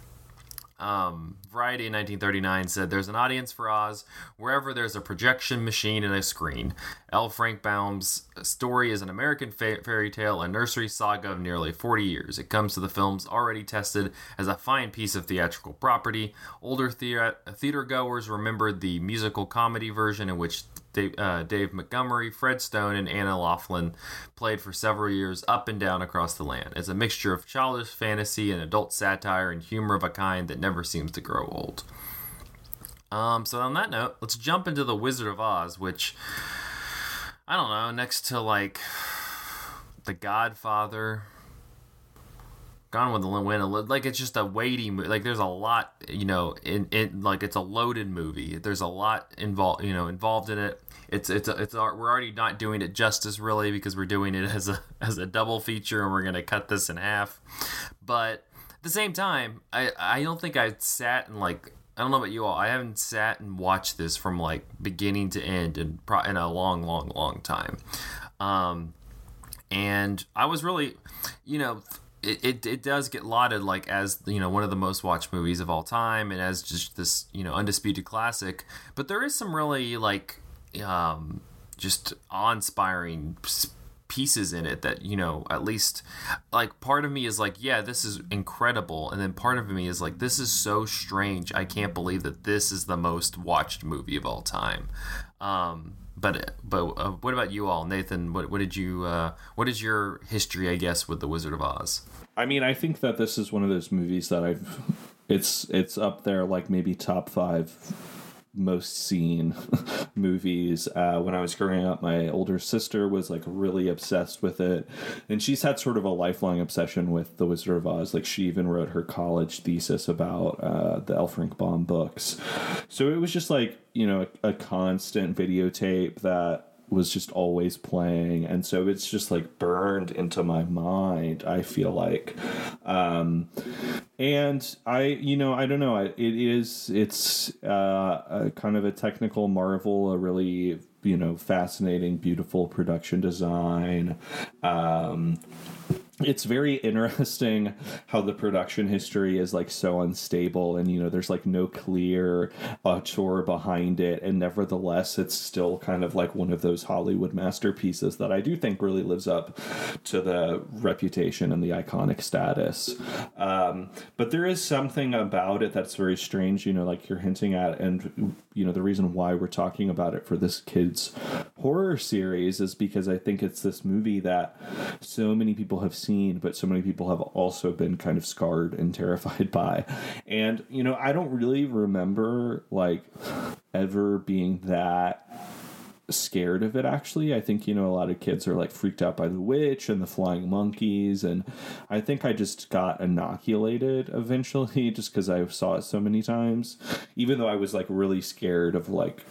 S1: Um, Variety in 1939 said there's an audience for Oz wherever there's a projection machine and a screen. L. Frank Baum's story is an American fa- fairy tale, a nursery saga of nearly 40 years. It comes to the films already tested as a fine piece of theatrical property. Older thea- theater goers remembered the musical comedy version in which Dave, uh, Dave Montgomery, Fred Stone, and Anna Laughlin played for several years up and down across the land. It's a mixture of childish fantasy and adult satire and humor of a kind that never seems to grow old. Um, so on that note, let's jump into the Wizard of Oz, which I don't know, next to like The Godfather, Gone with the Wind, like it's just a weighty movie. Like there's a lot, you know, in it. Like it's a loaded movie. There's a lot involved, you know, involved in it. It's it's it's we're already not doing it justice really because we're doing it as a as a double feature and we're gonna cut this in half. But at the same time, I I don't think I sat and like I don't know about you all. I haven't sat and watched this from like beginning to end in in a long, long, long time. Um, and I was really, you know, it, it, it does get lauded like as you know one of the most watched movies of all time and as just this you know undisputed classic. But there is some really like um, just awe-inspiring pieces in it that you know at least like part of me is like yeah this is incredible. And then part of me is like this is so strange. I can't believe that this is the most watched movie of all time. Um, but but uh, what about you all? Nathan what, what did you uh, what is your history i guess with the wizard of oz
S2: I mean, I think that this is one of those movies that I've it's it's up there like maybe top five most seen movies. Uh, when I was growing up, my older sister was like really obsessed with it, and she's had sort of a lifelong obsession with The Wizard of Oz. Like she even wrote her college thesis about uh, the L. Frank Baum books. So it was just like you know a, a constant videotape that was just always playing and so it's just like burned into my mind i feel like. Um and i you know i don't know it is it's uh kind of a technical marvel a really you know fascinating beautiful production design. Um it's very interesting how the production history is like so unstable and you know there's like no clear auteur behind it. And nevertheless it's still kind of like one of those hollywood masterpieces that i do think really lives up to the reputation and the iconic status. Um, but there is something about it that's very strange you know like you're hinting at and you know the reason why we're talking about it for this kids horror series is because i think it's this movie that so many people have seen but so many people have also been kind of scarred and terrified by. And, you know, I don't really remember like ever being that scared of it actually. I think you know a lot of kids are like freaked out by the witch and the flying monkeys and i think i just got inoculated eventually just because i saw it so many times. Even though i was like really scared of like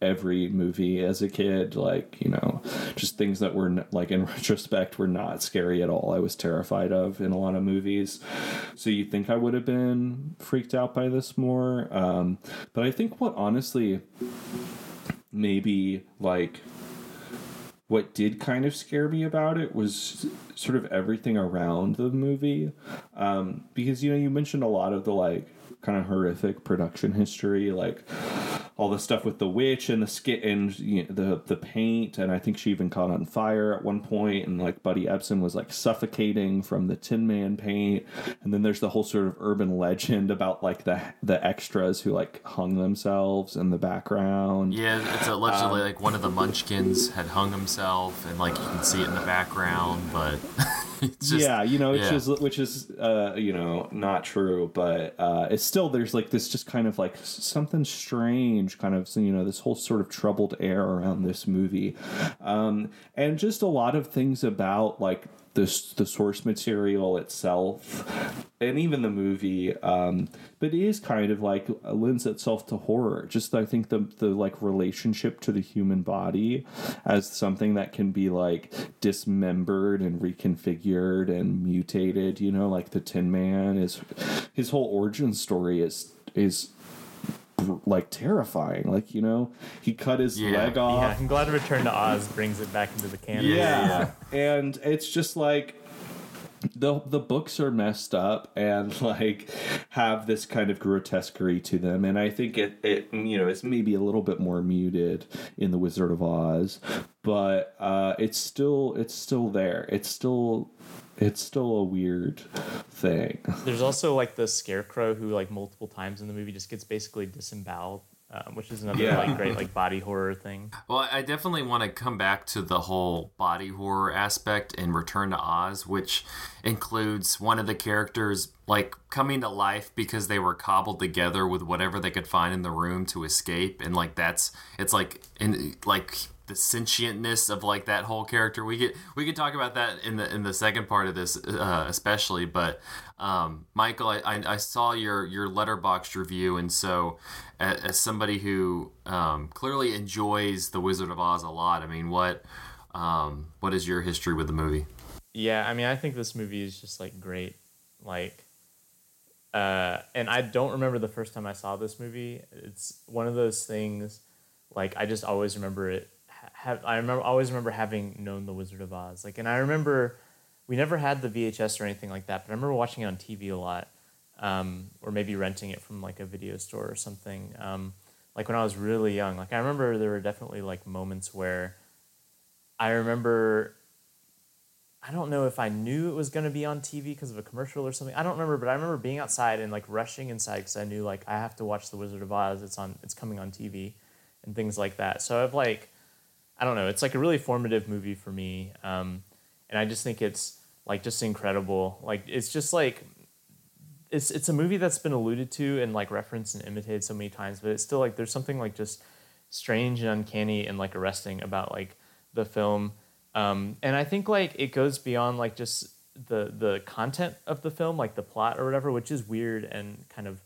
S2: every movie as a kid like you know just things that were like in retrospect were not scary at all i was terrified of in a lot of movies. So you think i would have been freaked out by this more um, but i think what honestly maybe like what did kind of scare me about it was sort of everything around the movie. Um, because you know you mentioned a lot of the like kind of horrific production history like all the stuff with the witch and the skit and you know, the the paint and I think she even caught on fire at one point and like Buddy Ebsen was like suffocating from the Tin Man paint and then there's the whole sort of urban legend about like the the extras who like hung themselves in the background.
S1: Yeah, it's allegedly um, like one of the Munchkins had hung himself and like you can see it in the background, but
S2: just, yeah, you know, yeah. which is which is uh, you know not true, but uh, it's still there's like this just kind of like something strange, kind of you know this whole sort of troubled air around this movie, um, and just a lot of things about like the, the source material itself and even the movie um, but it is kind of like uh, lends itself to horror. Just i think the the like relationship to the human body as something that can be like dismembered and reconfigured and mutated you know like the tin man is his whole origin story is is like terrifying. Like you know, he cut his
S3: yeah.
S2: leg off.
S3: Yeah, I'm glad Return to Oz brings it back into the canon.
S2: Yeah, yeah. and it's just like the the books are messed up and like have this kind of grotesquerie to them and i think it it you know it's maybe a little bit more muted in the wizard of oz but uh it's still it's still there it's still it's still a weird thing.
S3: There's also like the scarecrow who like multiple times in the movie just gets basically disemboweled. Um, which is another yeah. like great like body horror thing.
S1: Well, I definitely want to come back to the whole body horror aspect in Return to Oz, which includes one of the characters like coming to life because they were cobbled together with whatever they could find in the room to escape, and like that's it's like in like the sentientness of like that whole character. We get we could talk about that in the in the second part of this, uh, especially. But um, Michael, I, I, I, saw your your Letterboxd review, and so as, as somebody who um, clearly enjoys the Wizard of Oz a lot, I mean, what um, what is your history with the movie?
S3: Yeah, I mean, I think this movie is just like great, like. Uh, and I don't remember the first time I saw this movie. It's one of those things, like I just always remember it have I remember always remember having known the Wizard of Oz. Like, and I remember we never had the VHS or anything like that, but I remember watching it on TV a lot, um, or maybe renting it from like a video store or something. Um, like when I was really young. Like I remember there were definitely like moments where I remember I don't know if I knew it was going to be on TV because of a commercial or something. I don't remember, but I remember being outside and like rushing inside because I knew like I have to watch The Wizard of Oz. It's on. It's coming on TV, and things like that. So I've like, I don't know. It's like a really formative movie for me, um, and I just think it's like just incredible. Like it's just like. It's, it's a movie that's been alluded to and like referenced and imitated so many times, but it's still like there's something like just strange and uncanny and like arresting about like the film um, and I think like it goes beyond like just the the content of the film, like the plot or whatever, which is weird and kind of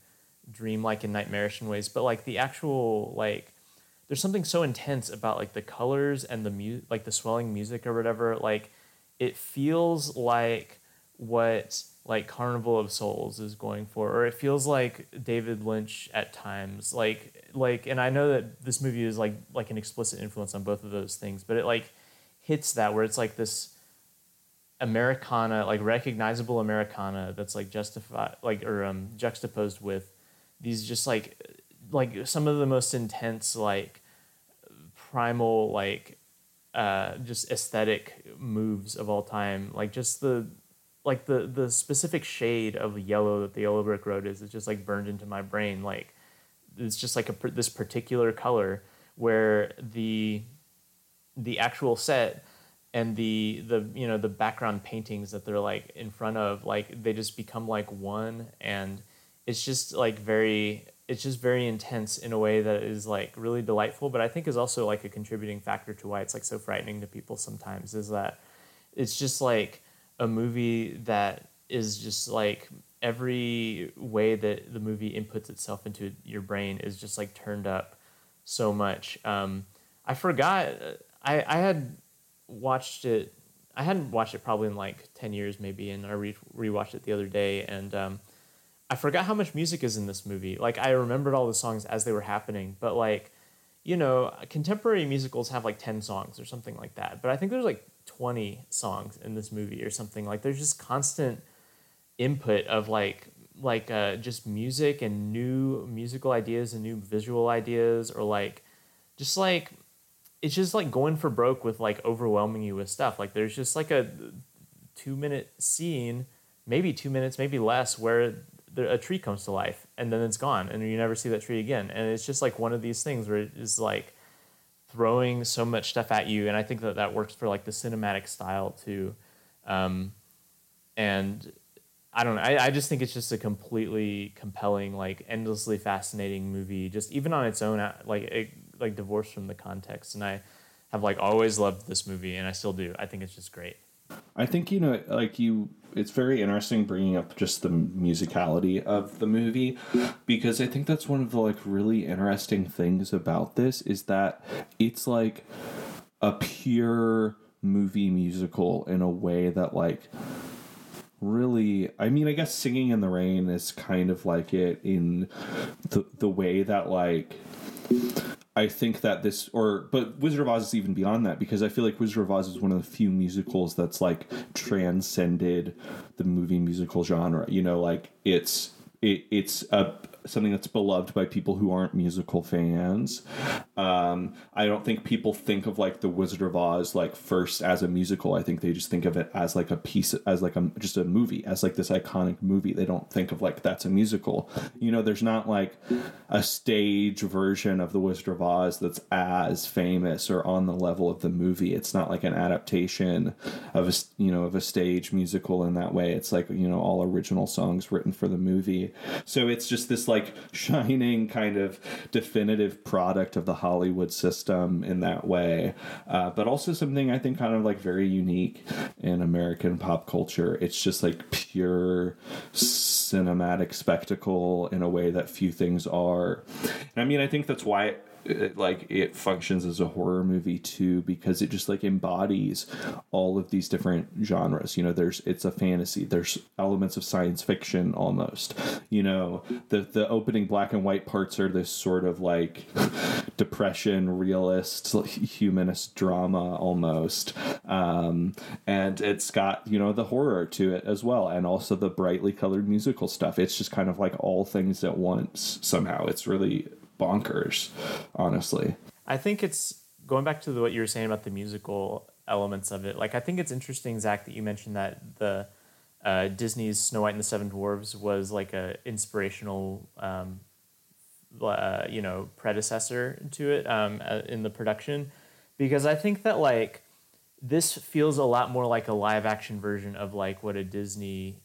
S3: dreamlike and nightmarish in ways. But like the actual like, there's something so intense about like the colors and the mu- like the swelling music or whatever. Like, it feels like what like Carnival of Souls is going for, or it feels like David Lynch at times. Like like, and I know that this movie is like like an explicit influence on both of those things, but it like hits that where it's like this Americana, like recognizable Americana that's like justified, like or um, juxtaposed with these just like like some of the most intense like primal like uh, just aesthetic moves of all time. Like just the like the the specific shade of yellow that the Yellow Brick Road is is just like burned into my brain. Like it's just like a this particular color where the the actual set and the the you know the background paintings that they're like in front of like they just become like one and it's just like very it's just very intense in a way that is like really delightful but i think is also like a contributing factor to why it's like so frightening to people sometimes is that it's just like a movie that is just like every way that the movie inputs itself into your brain is just like turned up so much um, i forgot I, I had watched it. I hadn't watched it probably in like ten years, maybe, and I re rewatched it the other day, and um, I forgot how much music is in this movie. Like I remembered all the songs as they were happening, but like, you know, contemporary musicals have like ten songs or something like that. But I think there's like twenty songs in this movie or something. Like there's just constant input of like like uh, just music and new musical ideas and new visual ideas or like just like it's just like going for broke with like overwhelming you with stuff. Like there's just like a two minute scene, maybe two minutes, maybe less, where a tree comes to life and then it's gone and you never see that tree again. And it's just like one of these things where it is like throwing so much stuff at you. And I think that that works for like the cinematic style too. Um, and I don't know. I, I just think it's just a completely compelling, like endlessly fascinating movie. Just even on its own, uh, like it, like divorced from the context. And I have like always loved this movie, and I still do. I think it's just great.
S2: I think you know, like you, it's very interesting bringing up just the musicality of the movie because I think that's one of the like really interesting things about this is that it's like a pure movie musical in a way that like really i mean i guess singing in the rain is kind of like it in the the way that like I think that this, or but Wizard of Oz is even beyond that because I feel like Wizard of Oz is one of the few musicals that's like transcended the movie musical genre. You know, like it's it, it's a something that's beloved by people who aren't musical fans. Um, I don't think people think of like the Wizard of Oz like first as a musical. I think they just think of it as like a piece, as like a just a movie, as like this iconic movie. They don't think of like that's a musical. You know, there's not like a stage version of the Wizard of Oz that's as famous or on the level of the movie. It's not like an adaptation of a you know of a stage musical in that way. It's like you know all original songs written for the movie. So it's just this like shining kind of definitive product of the Hollywood system in that way, uh, but also something I think kind of like very unique in American pop culture. It's just like pure cinematic spectacle in a way that few things are. And I mean, I think that's why it, like it functions as a horror movie too because it just like embodies all of these different genres. You know there's it's a fantasy. There's elements of science fiction almost. You know the the opening black and white parts are this sort of like depression realist humanist drama almost. Um, and it's got you know the horror to it as well and also the brightly colored musical stuff. It's just kind of like all things at once somehow. It's really bonkers, honestly.
S3: I think it's going back to the, what you were saying about the musical elements of it. Like I think it's interesting, Zach, that you mentioned that the uh, Disney's Snow White and the Seven Dwarves was like a inspirational, um, uh, you know, predecessor to it um, uh, in the production, because I think that like this feels a lot more like a live action version of like what a Disney,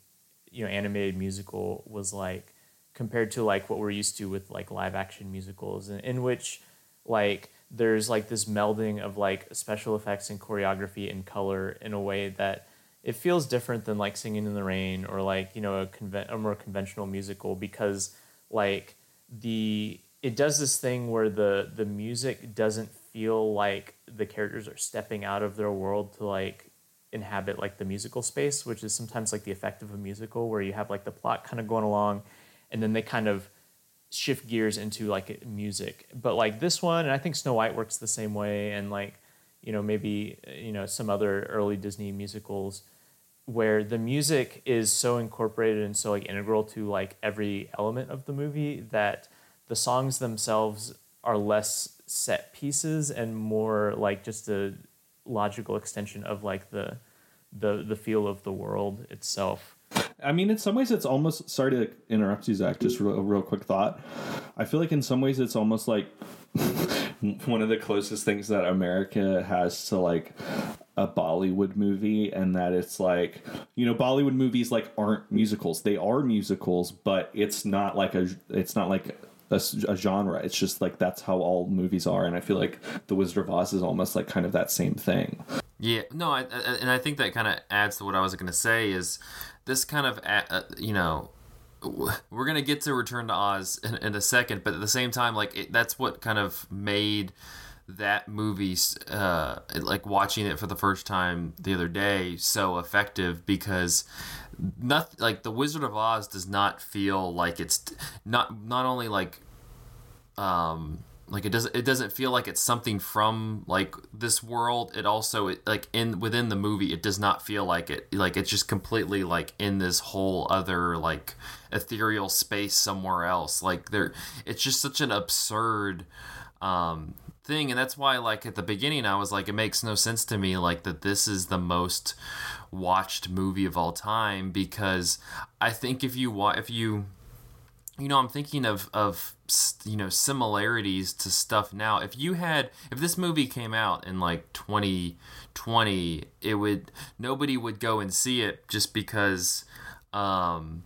S3: you know, animated musical was like compared to like what we're used to with like live action musicals, in, in which like there's like this melding of like special effects and choreography and color in a way that it feels different than like singing in the rain or like you know a, conven- a more conventional musical because like the it does this thing where the the music doesn't feel like the characters are stepping out of their world to like inhabit like the musical space which is sometimes like the effect of a musical where you have like the plot kind of going along and then they kind of shift gears into like music. But like this one, and I think Snow White works the same way, and like you know maybe you know some other early Disney musicals where the music is so incorporated and so like integral to like every element of the movie that the songs themselves are less set pieces and more like just a logical extension of like the the the feel of the world itself.
S2: I mean, in some ways, it's almost. Sorry to interrupt you, Zach. Just real, a real quick thought. I feel like in some ways, it's almost like one of the closest things that America has to like a Bollywood movie, and that it's like you know, Bollywood movies like aren't musicals. They are musicals, but it's not like a. It's not like a, a, genre. It's just like that's how all movies are, and I feel like The Wizard of Oz is almost like kind of that same thing.
S1: Yeah, no, I, I and I think that kind of adds to what I was going to say is this kind of you know we're gonna get to Return to Oz in, in a second, but at the same time, like it, that's what kind of made that movie, uh, like watching it for the first time the other day, so effective because not like the Wizard of Oz does not feel like it's not not only like um like it doesn't it doesn't feel like it's something from like this world. It also it, like in within the movie it does not feel like it like it's just completely like in this whole other like ethereal space somewhere else. Like there it's just such an absurd um thing. And that's why like at the beginning i was like it makes no sense to me like that this is the most watched movie of all time. Because i think if you want if you you know i'm thinking of of you know similarities to stuff now if you had if this movie came out in like 2020 it would nobody would go and see it just because um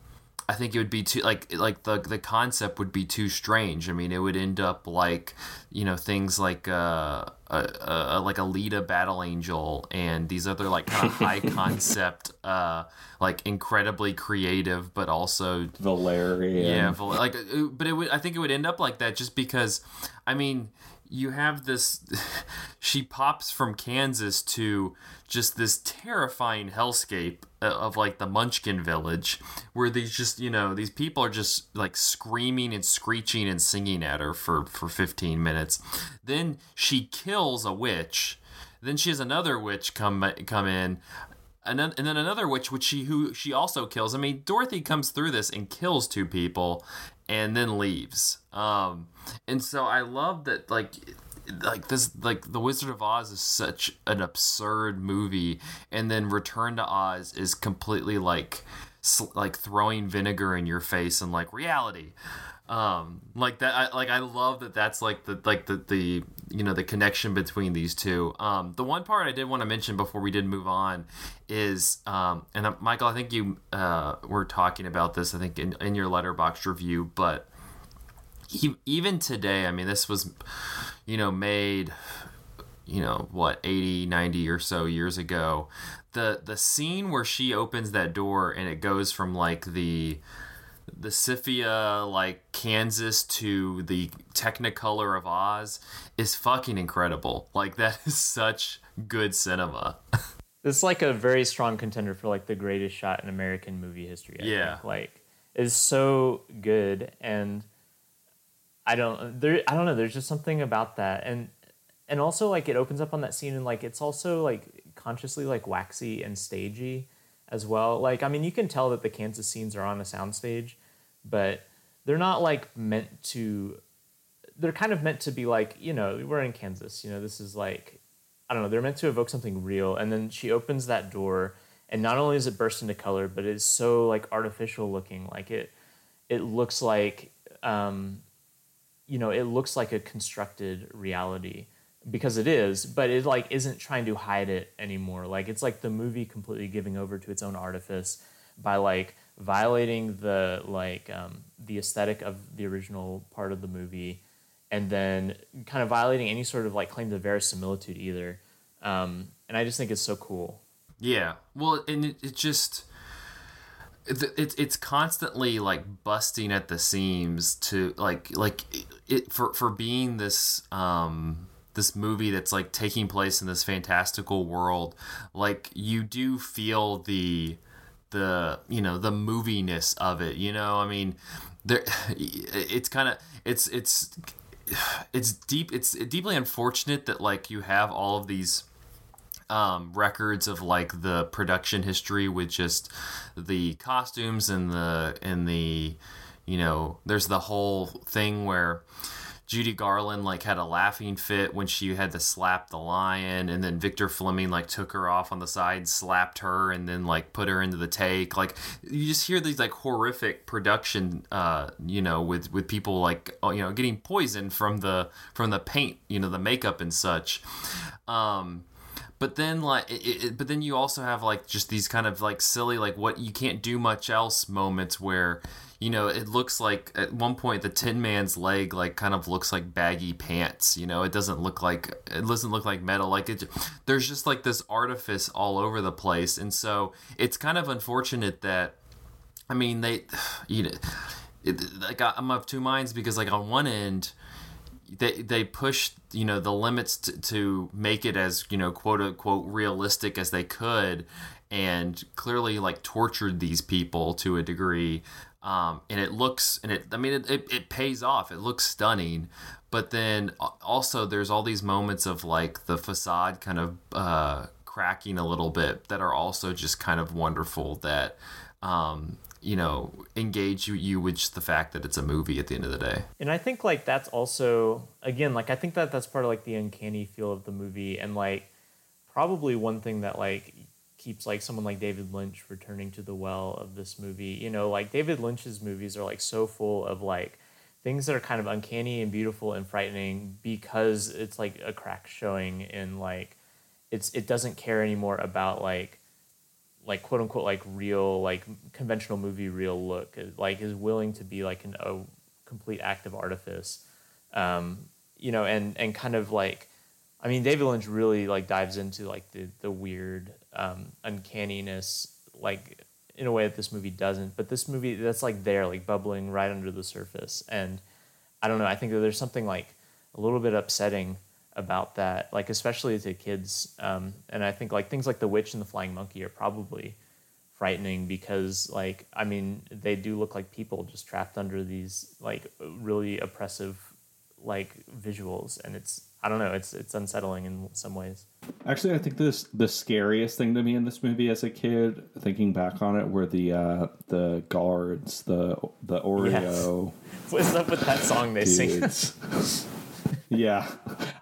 S1: I think it would be too like like the the concept would be too strange. I mean, it would end up like you know things like uh, uh, like Alita Battle Angel and these other like kind of high concept, uh, like incredibly creative, but also
S2: Valerian.
S1: Yeah, like uh, but it would. I think it would end up like that just because. I mean, you have this she pops from Kansas to just this terrifying hellscape uh, of like the Munchkin village where these just you know these people are just like screaming and screeching and singing at her for for 15 minutes. Then she kills a witch. Then she has another witch come come in. And then, and then another witch which she who she also kills. I mean dorothy comes through this and kills two people and then leaves. Um and so i love that like like this like the wizard of oz is such an absurd movie and then return to oz is completely like like throwing vinegar in your face and like reality um like that I, like i love that that's like the like the the you know the connection between these two. Um the one part i did want to mention before we did move on is um and uh, michael i think you uh were talking about this i think in, in your Letterboxd review but he, even today i mean this was you know made you know what 80 90 or so years ago. The the scene where she opens that door and it goes from like the the sepia, like Kansas to the Technicolor of Oz is fucking incredible. Like that is such good cinema.
S3: it's like a very strong contender for like the greatest shot in American movie history. I
S1: yeah,
S3: think. like is so good, and I don't there. I don't know. There's just something about that, and and also like it opens up on that scene, and like it's also like consciously like waxy and stagey as well. Like, I mean, you can tell that the Kansas scenes are on a soundstage, but they're not like meant to. they're kind of meant to be like you know we're in Kansas. You know this is like I don't know. They're meant to evoke something real, and then she opens that door, and not only is it burst into color, but it's so like artificial looking. Like it, it looks like, um, you know, it looks like a constructed reality because it is, but it like isn't trying to hide it anymore. Like it's like the movie completely giving over to its own artifice by like violating the like um, the aesthetic of the original part of the movie and then kind of violating any sort of like claim to verisimilitude either. Um, and I just think it's so cool.
S1: Yeah. Well, and it, it just it's it's constantly like busting at the seams to like like it, for for being this um this movie that's like taking place in this fantastical world like you do feel the the you know the moviness of it you know? I mean there it's kind of it's it's it's deep it's deeply unfortunate that like you have all of these um, records of like the production history with just the costumes and the and the you know there's the whole thing where Judy Garland like had a laughing fit when she had to slap the lion, and then Victor Fleming like took her off on the side, slapped her, and then like put her into the take. Like you just hear these like horrific production, uh, you know, with with people like oh, you know getting poisoned from the from the paint, you know, the makeup and such. Um, but then like it, it, but then you also have like just these kind of like silly like what you can't do much else moments where you know, it looks like at one point the Tin Man's leg like kind of looks like baggy pants. You know, it doesn't look like it doesn't look like metal. Like it, there's just like this artifice all over the place, and so it's kind of unfortunate that, I mean, they, you know, it, like I'm of two minds because like on one end they they pushed you know the limits to, to make it as you know quote unquote realistic as they could and clearly like tortured these people to a degree um, and it looks and it i mean it, it, it, pays off. It looks stunning. But then also there's all these moments of like the facade kind of uh, cracking a little bit that are also just kind of wonderful that um, you know engage you, you with just the fact that it's a movie at the end of the day.
S3: And i think like that's also again like i think that that's part of like the uncanny feel of the movie. And like probably one thing that like keeps like someone like David Lynch returning to the well of this movie. You know, like David Lynch's movies are like so full of like things that are kind of uncanny and beautiful and frightening because it's like a crack showing in like it's it doesn't care anymore about like like quote unquote like real like conventional movie real look like is willing to be like an, a complete act of artifice um you know and and kind of like I mean, David Lynch really like dives into like the the weird um, uncanniness, like in a way that this movie doesn't. But this movie, that's like there, like bubbling right under the surface. And I don't know. I think that there's something like a little bit upsetting about that, like especially to kids. Um, and I think like things like the witch and the flying monkey are probably frightening because like I mean they do look like people just trapped under these like really oppressive like visuals and it's I don't know. It's it's unsettling in some ways.
S2: Actually, I think this the scariest thing to me in this movie as a kid, thinking back on it, were the uh, the guards, the the Oreo.
S3: Yes. What's up with that song they dudes.
S2: sing? yeah,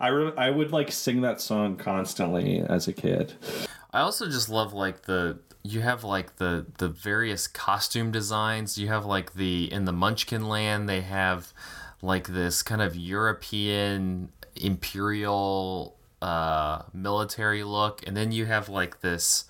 S2: I re- I would like sing that song constantly as a kid.
S1: I also just love like the you have like the the various costume designs. You have like the in the Munchkin Land they have like this kind of European imperial uh, military look, and then you have like this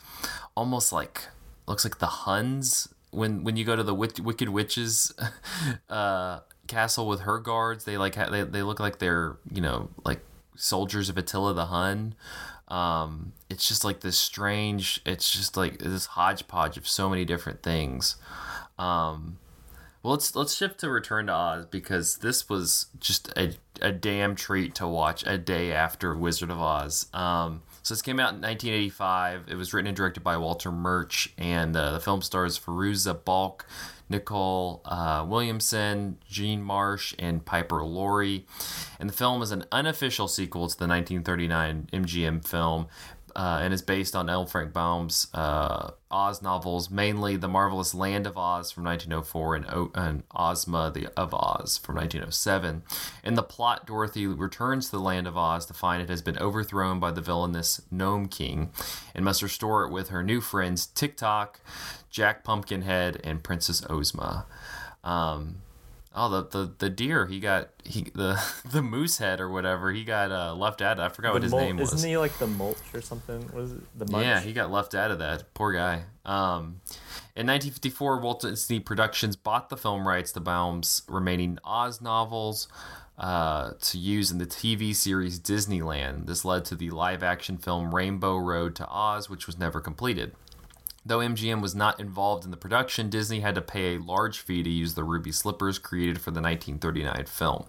S1: almost like looks like the Huns when when you go to the Wicked Witches uh, castle with her guards. They like they they look like they're you know like soldiers of Attila the Hun. Um, it's just like this strange. It's just like this hodgepodge of so many different things. Um, well, let's let's shift to Return to Oz because this was just a, a damn treat to watch a day after Wizard of Oz. Um, so this came out in 1985. It was written and directed by Walter Murch, and uh, the film stars Fairuza Balk, Nicol uh, Williamson, Jean Marsh, and Piper Laurie. And the film is an unofficial sequel to the 1939 MGM film uh, and is based on L. Frank Baum's uh, Oz novels, mainly The Marvelous Land of Oz from 1904 and, o- and Ozma the, of Oz from 1907. In the plot, Dorothy returns to the land of Oz to find it has been overthrown by the villainous Gnome King and must restore it with her new friends Tik-Tok, Jack Pumpkinhead, and Princess Ozma. Um, Oh, the, the the deer he got he the the moose head or whatever he got uh, left out. of. I forgot what his
S3: Mul-
S1: name was.
S3: Isn't he like the mulch or something? What is it? The munch?
S1: Yeah, he got left out of that. Poor guy. Um, in 1954, Walt Disney Productions bought the film rights to Baum's remaining Oz novels uh, to use in the TV series Disneyland. This led to the live action film Rainbow Road to Oz, which was never completed. Though MGM was not involved in the production, Disney had to pay a large fee to use the ruby slippers created for the 1939 film.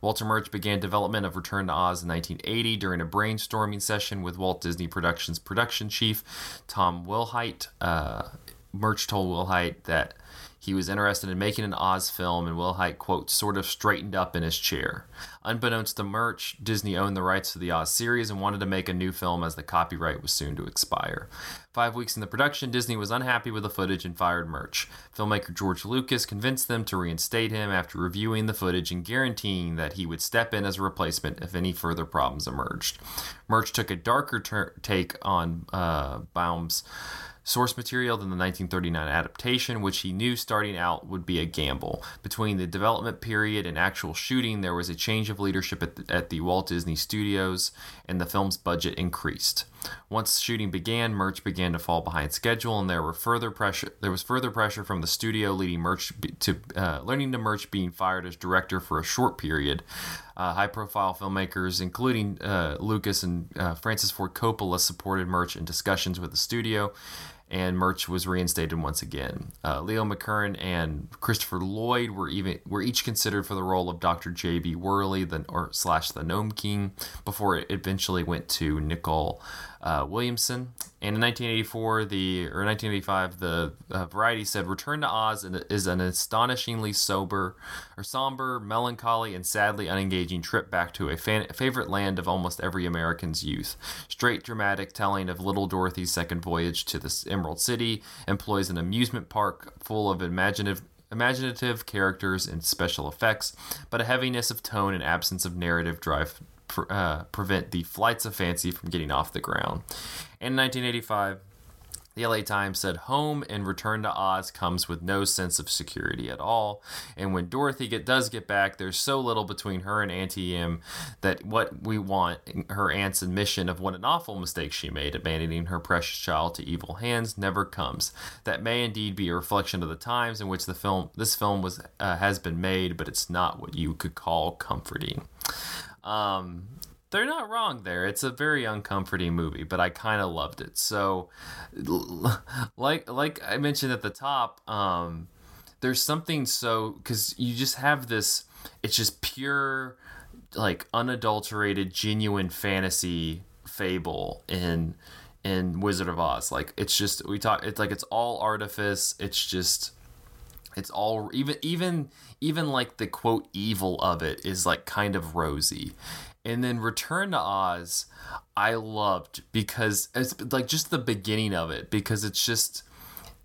S1: Walter Murch began development of Return to Oz in 1980 during a brainstorming session with Walt Disney Productions production chief Tom Wilhite. Uh, Murch told Wilhite that he was interested in making an Oz film, and Will Wilhite, quote, sort of straightened up in his chair. Unbeknownst to Murch, Disney owned the rights to the Oz series and wanted to make a new film as the copyright was soon to expire. Five weeks in the production, Disney was unhappy with the footage and fired Murch. Filmmaker George Lucas convinced them to reinstate him after reviewing the footage and guaranteeing that he would step in as a replacement if any further problems emerged. Murch took a darker ter- take on uh, Baum's source material than the 1939 adaptation, which he knew starting out would be a gamble. Between the development period and actual shooting, there was a change of leadership at the, at the Walt Disney Studios, and the film's budget increased. Once shooting began, Murch began to fall behind schedule, and there were further pressure. There was further pressure from the studio, leading Murch to uh, learning to Murch being fired as director for a short period. Uh, high-profile filmmakers, including uh, Lucas and uh, Francis Ford Coppola, supported Murch in discussions with the studio and Murch was reinstated once again. Uh, Leo McKern and Christopher Lloyd were even were each considered for the role of Dr. J.B. Worley, the or slash the Gnome King, before it eventually went to Nicol uh, Williamson. And in 1984, the or 1985, the uh, Variety said, "Return to Oz is an astonishingly sober, or somber, melancholy, and sadly unengaging trip back to a fan- favorite land of almost every American's youth. Straight dramatic telling of little Dorothy's second voyage to the Emerald City employs an amusement park full of imaginative." Imaginative characters and special effects, but a heaviness of tone and absence of narrative drive uh, prevent the flights of fancy from getting off the ground. In 1985, the LA Times said home and return to Oz comes with no sense of security at all. And when Dorothy get, does get back, there's so little between her and Auntie Em that what we want, her aunt's admission of what an awful mistake she made, abandoning her precious child to evil hands, never comes. That may indeed be a reflection of the times in which the film, this film was uh, has been made, but it's not what you could call comforting. Um, they're not wrong there. It's a very uncomforting movie, but I kind of loved it. So, like like I mentioned at the top, um, there's something so because you just have this. It's just pure, like unadulterated, genuine fantasy fable in in Wizard of Oz. Like it's just we talk. It's like it's all artifice. It's just it's all even even even like the quote evil of it is like kind of rosy and then return to oz i loved because it's like just the beginning of it because it's just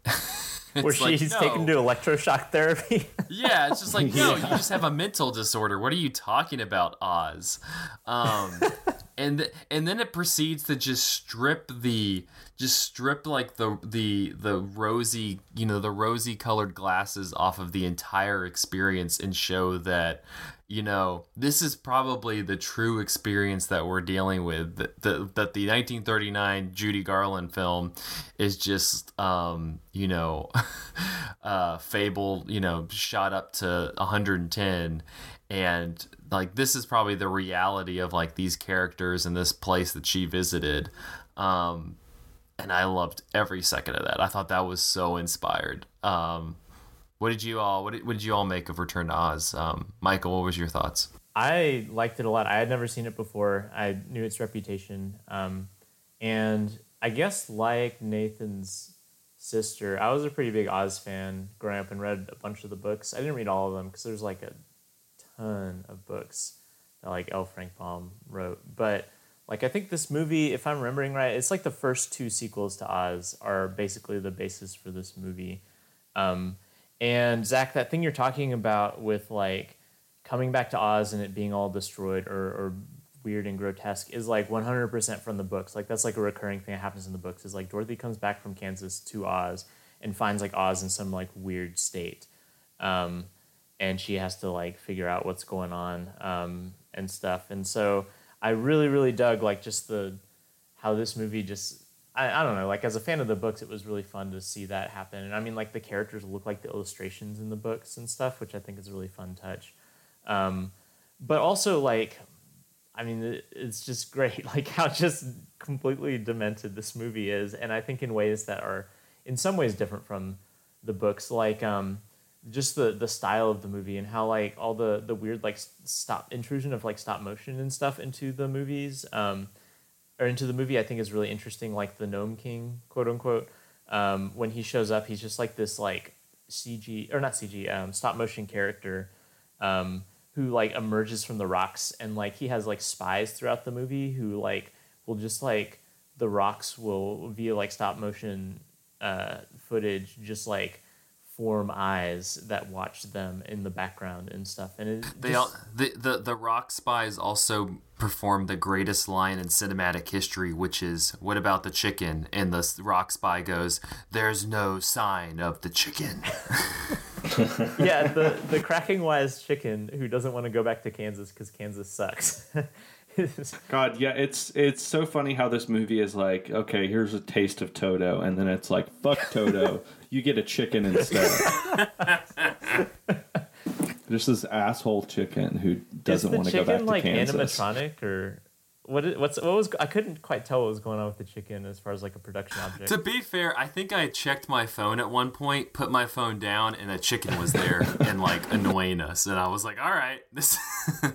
S3: Where
S1: it's like,
S3: she's
S1: no.
S3: taken to electroshock therapy.
S1: Yeah, it's just like no, you just have a mental disorder. What are you talking about, Oz? Um, and th- and then it proceeds to just strip the just strip like the the the rosy you know the rosy colored glasses off of the entire experience and show that you know this is probably the true experience that we're dealing with. That the, that the 1939 Judy Garland film is just um you know uh fable you know shot up to 110 and like this is probably the reality of like these characters in this place that she visited um and I loved every second of that. I thought that was so inspired. Um, what did you all what did, what did you all make of Return to Oz? Um, Michael, what was your thoughts?
S3: I liked it a lot. I had never seen it before. I knew its reputation. Um, and I guess like Nathan's sister, I was a pretty big Oz fan growing up and read a bunch of the books. I didn't read all of them because there's like a ton of books that like L. Frank Baum wrote. But like I think this movie, if I'm remembering right, it's like the first two sequels to Oz are basically the basis for this movie. Um, and Zach, that thing you're talking about with like coming back to Oz and it being all destroyed or, or weird and grotesque is like 100% from the books. Like that's like a recurring thing that happens in the books is like Dorothy comes back from Kansas to Oz and finds like Oz in some like weird state. Um, and she has to like figure out what's going on um, and stuff. And so I really, really dug like just the how this movie just I, I don't know, like as a fan of the books, it was really fun to see that happen. And I mean, like the characters look like the illustrations in the books and stuff, which I think is a really fun touch. Um, but also, like, I mean, it, it's just great, like how just completely demented this movie is, and I think in ways that are, in some ways, different from the books. Like, um, just the the style of the movie and how like all the the weird like stop intrusion of like stop motion and stuff into the movies. Um, or into the movie, I think is really interesting. Like the Gnome King, quote unquote. Um, when he shows up, he's just like this like CG or not CG, um, stop motion character um, who like emerges from the rocks and like he has like spies throughout the movie who like will just like the rocks will via like stop motion uh, footage just like form eyes that watch them in the background and stuff and it
S1: They all, the, the the rock spies also perform the greatest line in cinematic history, which is "What about the chicken?" And the rock spy goes, "There's no sign of the chicken."
S3: yeah, the the cracking wise chicken who doesn't want to go back to Kansas because Kansas sucks.
S2: God, yeah, it's it's so funny how this movie is like, okay, here's a taste of Toto, and then it's like, fuck Toto, you get a chicken instead. Just this asshole chicken who doesn't want to go back to
S3: like
S2: Kansas.
S3: animatronic or what? Is, what's what was? I couldn't quite tell what was going on with the chicken as far as like a production object.
S1: to be fair, I think I checked my phone at one point, put my phone down, and a chicken was there and like annoying us, and I was like, "All right, this."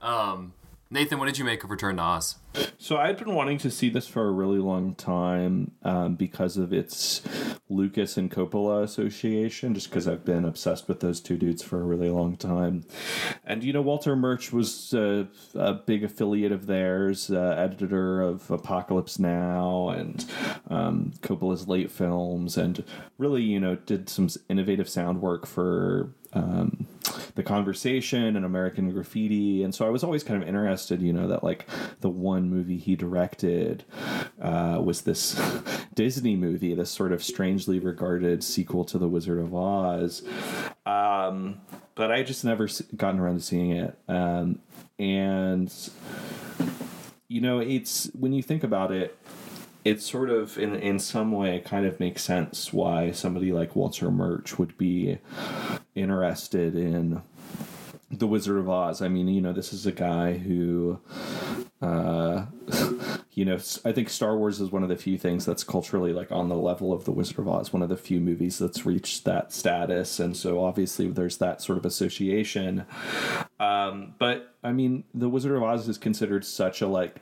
S1: um, Nathan, what did you make of Return to Oz?
S2: So I'd been wanting to see this for a really long time um, because of its Lucas and Coppola association, just because I've been obsessed with those two dudes for a really long time. And you know, Walter Murch was uh, a big affiliate of theirs, uh, editor of Apocalypse Now and um, Coppola's late films, and really, you know, did some innovative sound work for. Um, the conversation and American Graffiti, and so I was always kind of interested, you know, that like the one movie he directed uh, was this Disney movie, this sort of strangely regarded sequel to The Wizard of Oz. Um, but I just never gotten around to seeing it, um, and you know, it's when you think about it, it sort of in in some way kind of makes sense why somebody like Walter Murch would be interested in the Wizard of Oz. I mean, you know, this is a guy who uh you know, I think Star Wars is one of the few things that's culturally like on the level of the Wizard of Oz, one of the few movies that's reached that status, and so obviously there's that sort of association. Um, but I mean, the Wizard of Oz is considered such a like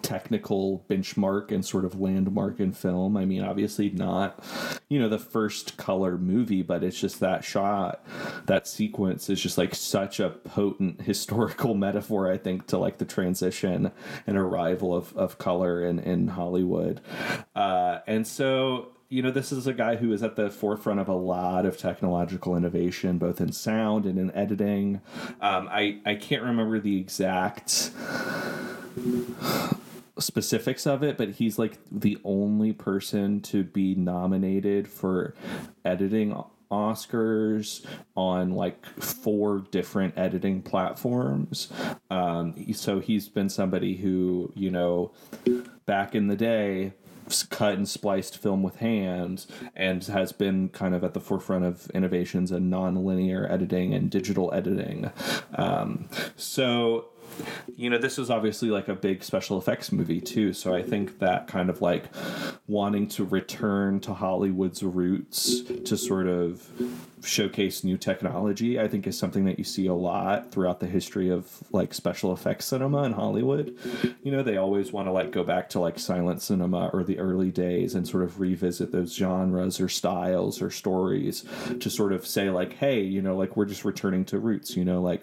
S2: technical benchmark and sort of landmark in film. I mean, obviously not, you know, the first color movie, but it's just that shot, that sequence is just like such a potent historical metaphor, I think, to like the transition and arrival of, of color in, in Hollywood. Uh, and so you know, this is a guy who is at the forefront of a lot of technological innovation, both in sound and in editing. Um, I I can't remember the exact specifics of it, but he's like the only person to be nominated for editing Oscars on like four different editing platforms. Um, so he's been somebody who, you know, back in the day, cut and spliced film with hands and has been kind of at the forefront of innovations in non-linear editing and digital editing. Um, so you know, this is obviously like a big special effects movie too. So I think that kind of like wanting to return to Hollywood's roots to sort of showcase new technology, I think is something that you see a lot throughout the history of like special effects cinema in Hollywood. You know, they always want to like go back to like silent cinema or the early days and sort of revisit those genres or styles or stories to sort of say like, hey, you know, like we're just returning to roots. You know, like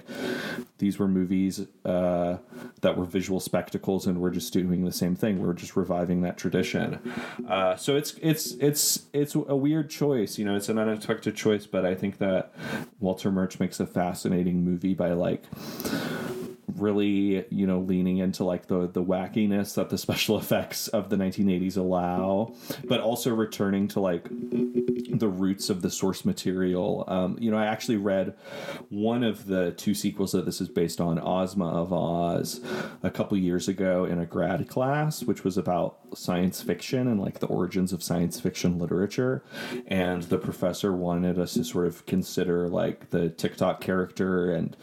S2: these were movies. Uh, uh, that were visual spectacles, and we're just doing the same thing. We're just reviving that tradition. Uh, so it's it's it's it's a weird choice, you know. It's an unexpected choice, but I think that Walter Murch makes a fascinating movie by like really you know leaning into like the the wackiness that the special effects of the 1980s allow but also returning to like the roots of the source material. Um, you know i actually read one of the two sequels that this is based on ozma of oz a couple years ago in a grad class which was about science fiction and like the origins of science fiction literature. And the professor wanted us to sort of consider like the Tik-Tok character and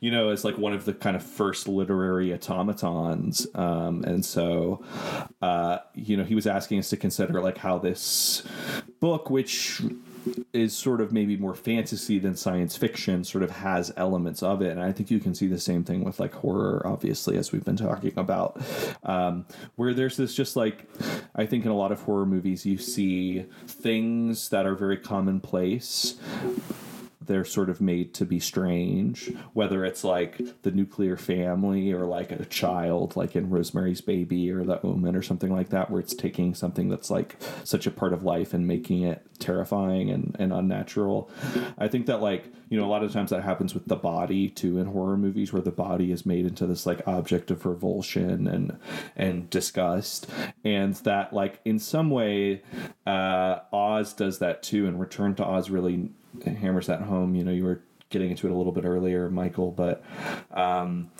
S2: you know as like one of the kind of first literary automatons um, and so uh, you know he was asking us to consider like how this book which is sort of maybe more fantasy than science fiction sort of has elements of it. And i think you can see the same thing with like horror obviously as we've been talking about. Um, where there's this just like i think in a lot of horror movies you see things that are very commonplace they're sort of made to be strange, whether it's like the nuclear family or like a child, like in Rosemary's Baby or The Omen or something like that, where it's taking something that's like such a part of life and making it terrifying and, and unnatural. I think that, like, you know, a lot of times that happens with the body too in horror movies, where the body is made into this like object of revulsion and and disgust, and that like in some way, uh, Oz does that too, and Return to Oz really hammers that home. You know, you were getting into it a little bit earlier, Michael, but um,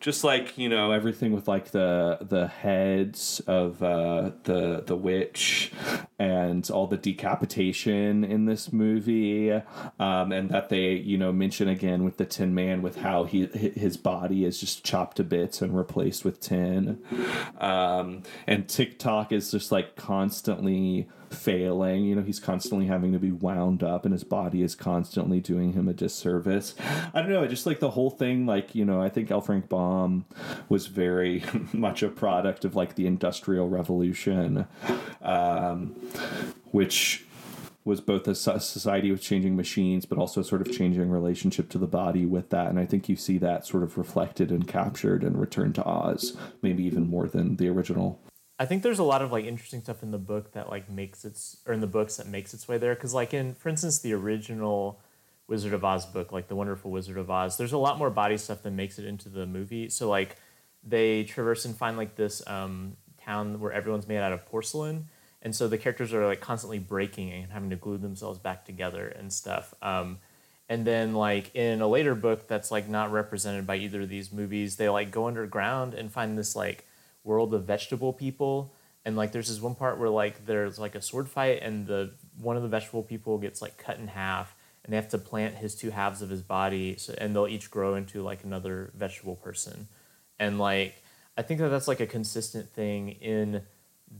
S2: just like you know everything with like the the heads of uh, the the witch and all the decapitation in this movie, um, and that they you know mention again with the Tin Man with how he his body is just chopped to bits and replaced with tin, um, and Tik-Tok is just like constantly failing. You know, he's constantly having to be wound up, and his body is constantly doing him a disservice. I don't know, just like the whole thing. Like you know, I think L. Frank Baum was very much a product of like the Industrial Revolution, um, which was both a society with changing machines, but also sort of changing relationship to the body with that. And I think you see that sort of reflected and captured in Return to Oz, maybe even more than the original.
S3: I think there's a lot of like interesting stuff in the book that like makes its or in the books that makes its way there. Because like in for instance the original Wizard of Oz book like the Wonderful Wizard of Oz there's a lot more body stuff that makes it into the movie. So like they traverse and find like this um, town where everyone's made out of porcelain. And so the characters are like constantly breaking and having to glue themselves back together and stuff. Um, and then like in a later book that's like not represented by either of these movies they like go underground and find this like world of vegetable people. And like there's this one part where like there's like a sword fight and the one of the vegetable people gets like cut in half and they have to plant his two halves of his body so, and they'll each grow into like another vegetable person. And like i think that that's like a consistent thing in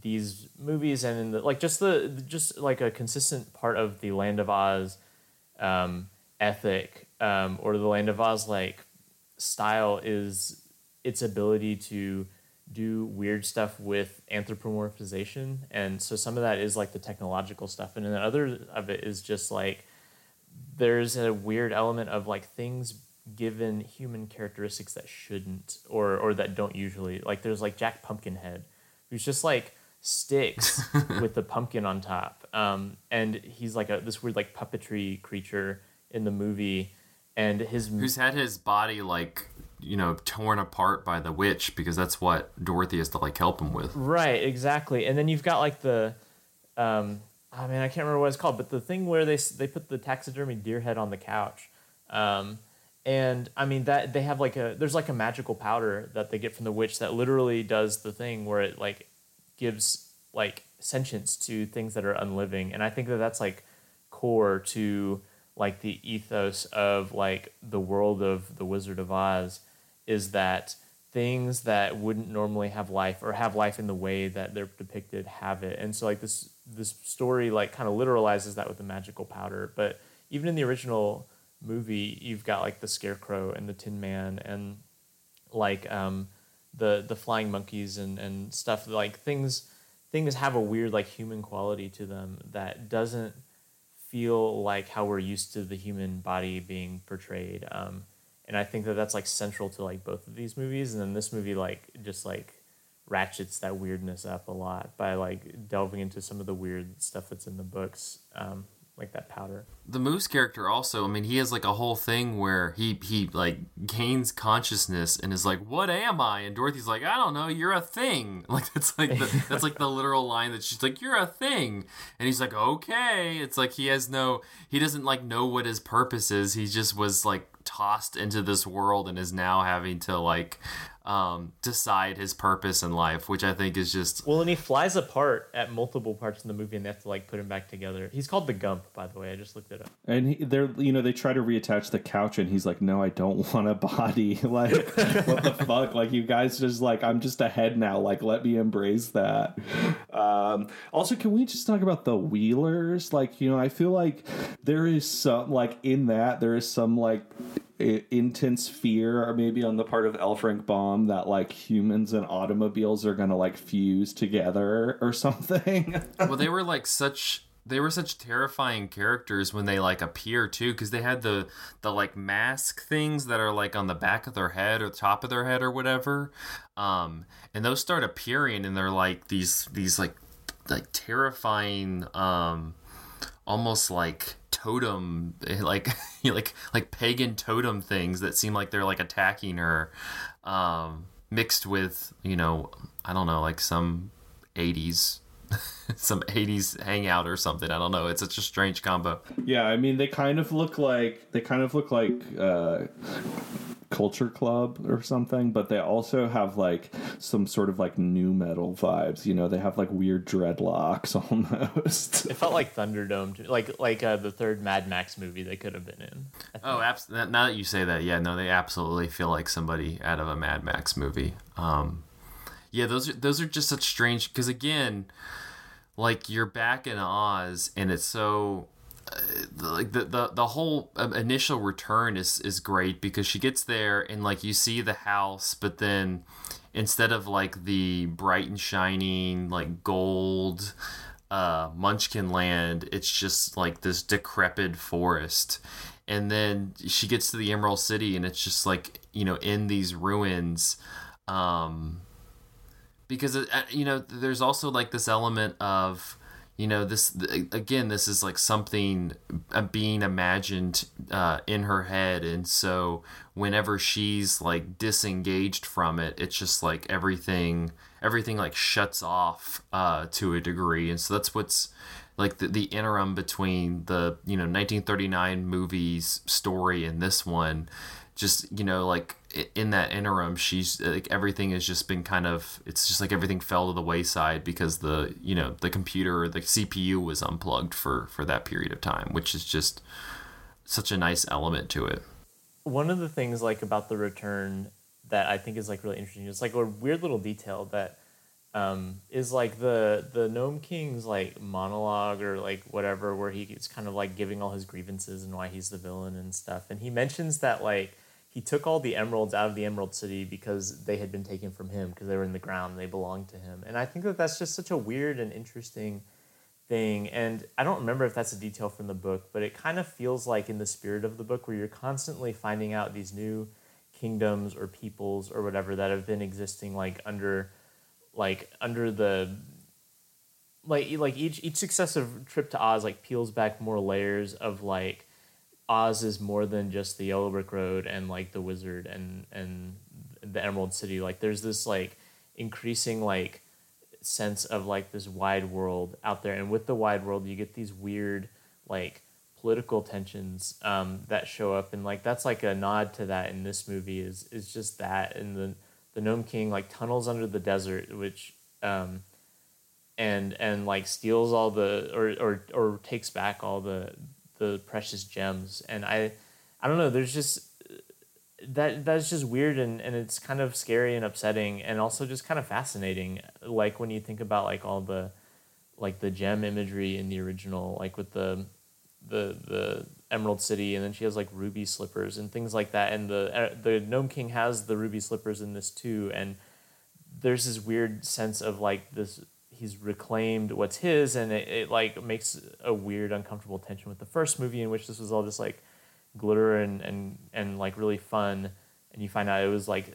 S3: these movies and in the like just the just like a consistent part of the land of oz um, ethic um, or the land of oz like style is its ability to do weird stuff with anthropomorphization. And so some of that is like the technological stuff. And then other of it is just like there's a weird element of like things given human characteristics that shouldn't or or that don't usually like there's like jack pumpkinhead who's just like sticks with the pumpkin on top. Um, and he's like a this weird like puppetry creature in the movie. And his
S1: who's had his body like you know torn apart by the witch because that's what Dorothy has to like help him with.
S3: Right, exactly. And then you've got like the, um, I mean, I can't remember what it's called, but the thing where they they put the taxidermy deer head on the couch, um, and I mean that they have like a there's like a magical powder that they get from the witch that literally does the thing where it like gives like sentience to things that are unliving, and I think that that's like core to like the ethos of like the world of the Wizard of Oz is that things that wouldn't normally have life or have life in the way that they're depicted have it. And so like this this story like kind of literalizes that with the magical powder. But even in the original movie, you've got like the scarecrow and the tin man and like um, the the flying monkeys and, and stuff like things things have a weird like human quality to them that doesn't feel like how we're used to the human body being portrayed. Um, and I think that that's like central to like both of these movies. And then this movie like just like ratchets that weirdness up a lot by like delving into some of the weird stuff that's in the books. Um, like that powder.
S1: The Moose character also, I mean, he has like a whole thing where he he like gains consciousness and is like, "What am I?" And Dorothy's like, "I don't know. You're a thing." Like that's like the, that's like the literal line that she's like, "You're a thing," and he's like, "Okay." It's like he has no, he doesn't like know what his purpose is. He just was like tossed into this world and is now having to like um, decide his purpose in life, which I think is just
S3: well. And he flies apart at multiple parts in the movie, and they have to like put him back together. He's called the Gump, by the way. I just looked it up.
S2: And he, they're you know they try to reattach the couch, and he's like, "No, I don't want a body. like, what the fuck? Like, you guys just like I'm just a head now. Like, let me embrace that." Um, also, can we just talk about the Wheelers? Like, you know, I feel like there is some like in that there is some like intense fear or maybe on the part of L. Frank Baum that like humans and automobiles are gonna like fuse together or something.
S1: well, they were like such they were such terrifying characters when they like appear too because they had the the like mask things that are like on the back of their head or the top of their head or whatever um and those start appearing and they're like these these like like terrifying um almost like totem like like like pagan totem things that seem like they're like attacking her um mixed with you know i don't know like some 80s some 80s hangout or something. I don't know. It's such a strange combo.
S2: Yeah i mean they kind of look like they kind of look like uh culture club or something but they also have like some sort of like nu metal vibes you know? They have like weird dreadlocks almost.
S3: It felt like thunderdome like like uh, the third mad max movie they could have been in
S1: oh abs- now that you say that yeah no they absolutely feel like somebody out of a mad max movie. Um yeah those are those are just such strange because again like you're back in oz and it's so like the, the the whole um, initial return is is great because she gets there and like you see the house but then instead of like the bright and shining like gold uh munchkin land it's just like this decrepit forest. And then she gets to the emerald city and it's just like you know in these ruins um because you know there's also like this element of you know this again this is like something uh, being imagined uh, in her head. And so whenever she's like disengaged from it it's just like everything everything like shuts off uh, to a degree. And so that's what's like the, the interim between the you know 1939 movies story and this one just you know like in that interim she's like everything has just been kind of it's just like everything fell to the wayside because the you know the computer the cpu was unplugged for for that period of time which is just such a nice element to it.
S3: One of the things like about the return that i think is like really interesting is like a weird little detail that um, is like the the Nome king's like monologue or like whatever where he's kind of like giving all his grievances and why he's the villain and stuff. And he mentions that like he took all the emeralds out of the Emerald City because they had been taken from him because they were in the ground and they belonged to him. And I think that that's just such a weird and interesting thing. And I don't remember if that's a detail from the book, but it kind of feels like in the spirit of the book where you're constantly finding out these new kingdoms or peoples or whatever that have been existing like under like under the like like each each successive trip to Oz like peels back more layers of like Oz is more than just the Yellow Brick Road and like the Wizard and and the Emerald City. Like there's this like increasing like sense of like this wide world out there, and with the wide world, you get these weird like political tensions um, that show up, and like that's like a nod to that in this movie is is just that, and the the Nome King like tunnels under the desert, which. Um, and and like steals all the or, or or takes back all the the precious gems. And i i don't know there's just that that's just weird and, and it's kind of scary and upsetting and also just kind of fascinating. Like when you think about like all the like the gem imagery in the original like with the the the emerald city and then she has like ruby slippers and things like that. And the the Nome king has the ruby slippers in this too. And there's this weird sense of like this he's reclaimed what's his and it, it like makes a weird uncomfortable tension with the first movie in which this was all just like glitter and, and and like really fun and you find out it was like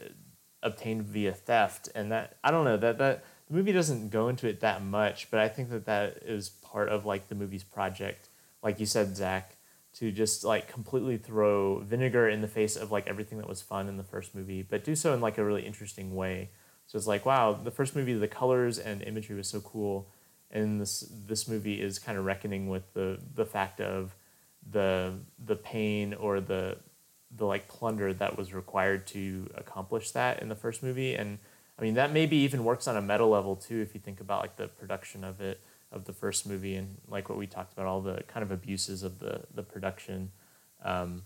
S3: obtained via theft and that i don't know that that the movie doesn't go into it that much but i think that that is part of like the movie's project like you said zach to just like completely throw vinegar in the face of like everything that was fun in the first movie but do so in like a really interesting way so it's like wow the first movie the colors and imagery was so cool. And this this movie is kind of reckoning with the the fact of the the pain or the the like plunder that was required to accomplish that in the first movie. And i mean that maybe even works on a meta level too if you think about like the production of it of the first movie and like what we talked about all the kind of abuses of the the production. Um,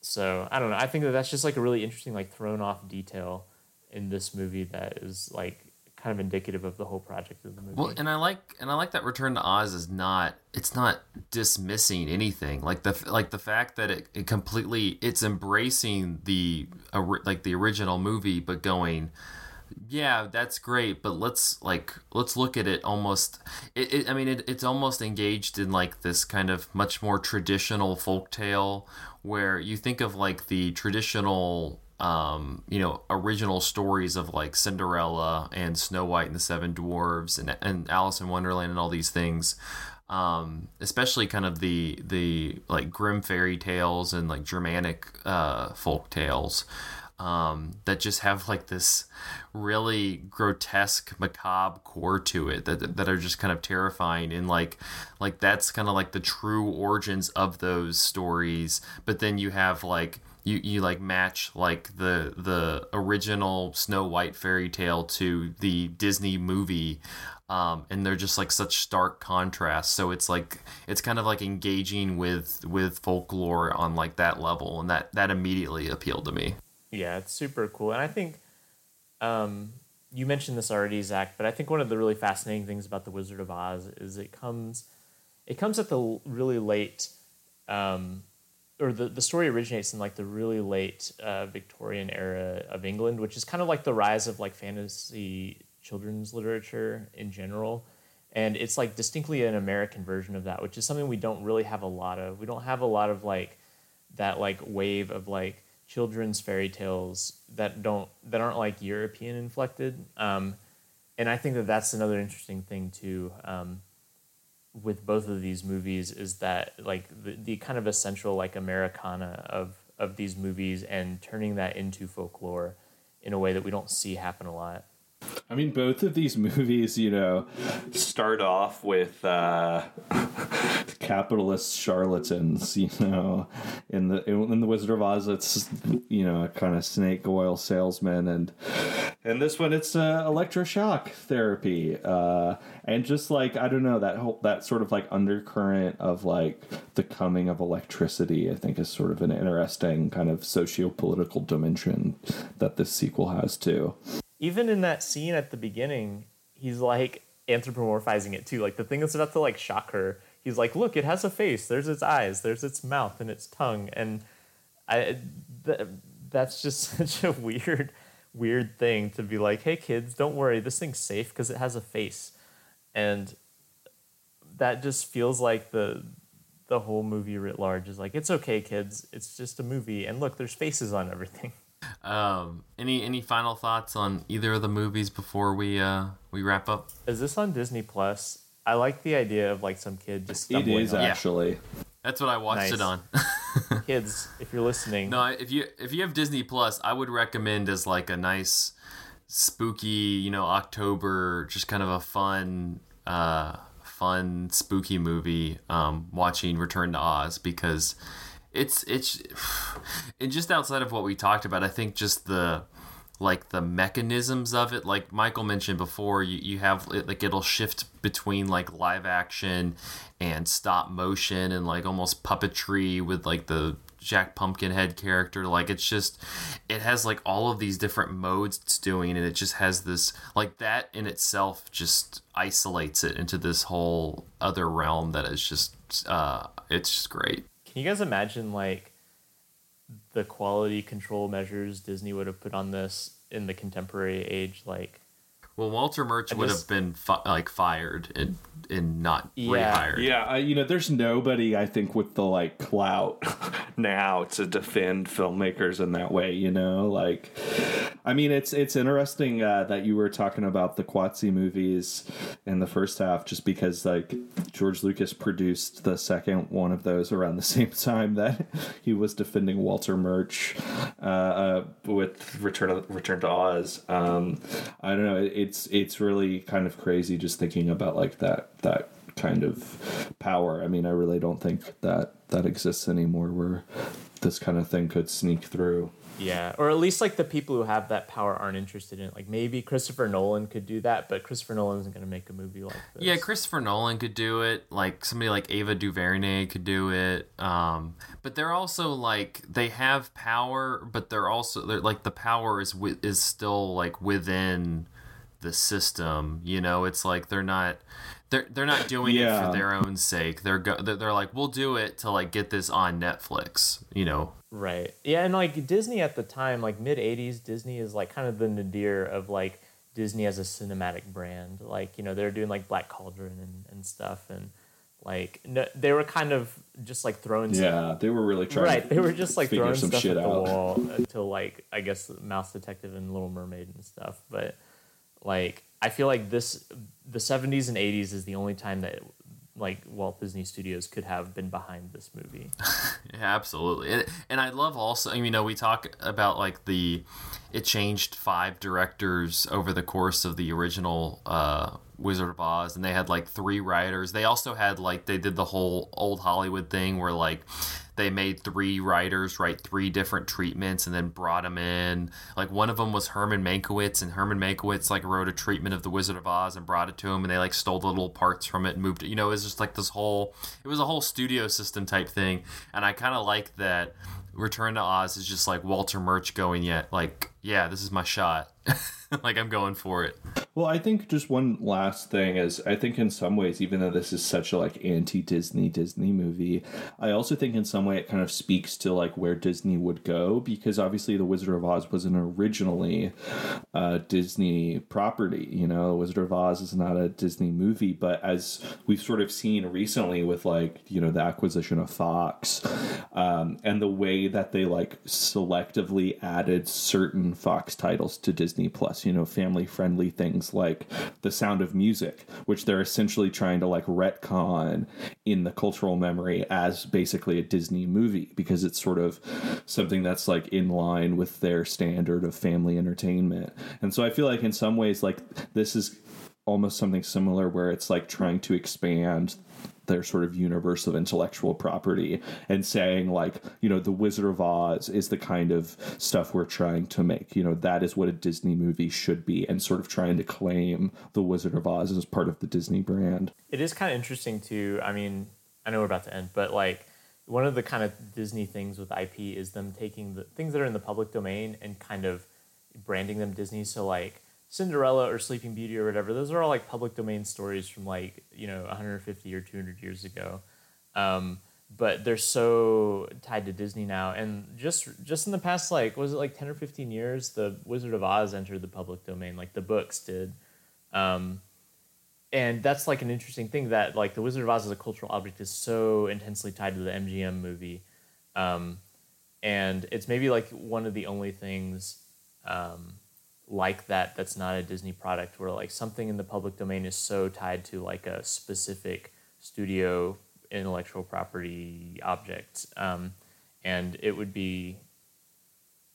S3: so i don't know. I think that that's just like a really interesting like thrown off detail in this movie that is like kind of indicative of the whole project of the movie.
S1: Well, and I like and I like that Return to Oz is not it's not dismissing anything. Like the like the fact that it, it completely it's embracing the like the original movie but going yeah that's great but let's like let's look at it almost it, it i mean it, it's almost engaged in like this kind of much more traditional folk tale where you think of like the traditional um, you know, original stories of like Cinderella and Snow White and the Seven Dwarves and, and Alice in Wonderland and all these things. Um, especially kind of the the like Grimm fairy tales and like Germanic uh, folk tales um, that just have like this really grotesque macabre core to it that, that are just kind of terrifying and like like that's kind of like the true origins of those stories but then you have like you you like match like the the original Snow White fairy tale to the Disney movie um, and they're just like such stark contrast. so it's like it's kind of like engaging with with folklore on like that level and that that immediately appealed to me
S3: yeah it's super cool and i think um, you mentioned this already zach but i think one of the really fascinating things about the wizard of oz is it comes it comes at the really late um, or the, the story originates in like the really late uh, Victorian era of England, which is kind of like the rise of like fantasy children's literature in general. And it's like distinctly an American version of that, which is something we don't really have a lot of. We don't have a lot of like that like wave of like children's fairy tales that don't that aren't like European inflected. Um, and I think that that's another interesting thing too. Um, with both of these movies is that like the, the kind of essential like Americana of of these movies and turning that into folklore in a way that we don't see happen a lot.
S2: I mean, both of these movies, you know, start off with uh, capitalist charlatans. You know, in the in the Wizard of Oz, it's you know a kind of snake oil salesman, and in this one, it's uh, electroshock therapy, uh, and just like I don't know that whole that sort of like undercurrent of like the coming of electricity. I think is sort of an interesting kind of socio political dimension that this sequel has too
S3: even in that scene at the beginning, he's like anthropomorphizing it too. Like the thing that's about to like shock her, he's like, "Look, it has a face. There's its eyes. There's its mouth and its tongue." And I, th- that's just such a weird, weird thing to be like, "Hey kids, don't worry. This thing's safe because it has a face," and that just feels like the the whole movie writ large is like, "It's okay, kids. It's just a movie, and look, there's faces on everything."
S1: Um, any any final thoughts on either of the movies before we uh we wrap up?
S3: Is this on Disney Plus? I like the idea of like some kid just
S2: it is on. actually.
S1: That's what I watched nice. it on.
S3: Kids, if you're listening,
S1: no, if you if you have Disney Plus, I would recommend as like a nice spooky, you know, October, just kind of a fun, uh, fun spooky movie. Um, watching Return to Oz because it's it's and just outside of what we talked about, I think just the like the mechanisms of it like michael mentioned before you, you have it, like it'll shift between like live action and stop motion and like almost puppetry with like the jack pumpkinhead character like it's just it has like all of these different modes it's doing and it just has this like that in itself just isolates it into this whole other realm that is just uh it's just great
S3: can you guys imagine like the quality control measures Disney would have put on this in the contemporary age? Like,
S1: Well, Walter Murch would
S3: just-
S1: have been fi- like fired and and not
S3: Yeah.
S1: rehired.
S2: Yeah, I, you know, there's nobody I think with the like clout now to defend filmmakers in that way. You know, like, I mean, it's it's interesting uh, that you were talking about the Qatsi movies in the first half, just because like George Lucas produced the second one of those around the same time that he was defending Walter Murch uh, uh, with Return of, Return to Oz. Um, I don't know. it- It's it's really kind of crazy just thinking about like that that kind of power. I mean, I really don't think that that exists anymore where this kind of thing could sneak through.
S3: Yeah, or at least like the people who have that power aren't interested in it. Like maybe Christopher Nolan could do that, but Christopher Nolan isn't going to make a movie like this.
S1: Yeah, Christopher Nolan could do it. Like somebody like Ava DuVernay could do it. Um, but they're also like they have power, but they're also they're like the power is wi- is still like within the system. You know, it's like they're not they're they're not doing it for their own sake. They're go- they're, they're like we'll do it to like get this on Netflix. You know.
S3: Right. Yeah, and like Disney at the time, like mid '80s, Disney is like kind of the nadir of like Disney as a cinematic brand. Like you know they're doing like Black Cauldron and, and stuff, and like no, they were kind of just like throwing some-
S2: Yeah, they were really trying.
S3: right. They were just like throwing
S2: some
S3: stuff
S2: shit
S3: at the
S2: out.
S3: wall uh, until like I guess Mouse Detective and Little Mermaid and stuff. But like I feel like this the '70s and '80s is the only time that like Walt Disney Studios could have been behind this movie.
S1: Yeah, absolutely. And, and I love also, you know, we talk about like the, it changed five directors over the course of the original uh, Wizard of Oz, and they had like three writers. They also had like, they did the whole old Hollywood thing where like, they made three writers write three different treatments and then brought them in. Like one of them was Herman Mankiewicz, and Herman Mankiewicz like wrote a treatment of the Wizard of Oz and brought it to him, and they like stole the little parts from it and moved it. You know, it was just like this whole. It was a whole studio system type thing, and I kind of like that. Return to Oz is just like Walter Murch going, yeah, like yeah, this is my shot. like I'm going for it.
S2: Well, I think just one last thing is I think in some ways, even though this is such a like anti Disney Disney movie, I also think in some way it kind of speaks to like where Disney would go because obviously the Wizard of Oz wasn't originally a Disney property. You know, Wizard of Oz is not a Disney movie, but as we've sort of seen recently with like you know the acquisition of Fox um, and the way that they like selectively added certain Fox titles to Disney Plus, you know, family friendly things like The Sound of Music, which they're essentially trying to like retcon in the cultural memory as basically a Disney movie because it's sort of something that's like in line with their standard of family entertainment. And so I feel like in some ways, like this is almost something similar where it's like trying to expand their sort of universe of intellectual property and saying like you know the wizard of oz is the kind of stuff we're trying to make you know that is what a disney movie should be and sort of trying to claim the wizard of oz as part of the disney brand
S3: It is kind of interesting to. I mean, I know we're about to end, but like one of the kind of Disney things with IP is them taking the things that are in the public domain and kind of branding them Disney. So like Cinderella or Sleeping Beauty or whatever, those are all like public domain stories from like you know 150 or 200 years ago. Um, but they're so tied to Disney now, and just just in the past like was it like 10 or 15 years, the Wizard of Oz entered the public domain, like the books did. Um, and that's like an interesting thing that like the Wizard of Oz as a cultural object is so intensely tied to the MGM movie, um, and it's maybe like one of the only things um, like that that's not a Disney product where like something in the public domain is so tied to like a specific studio intellectual property object, um, and it would be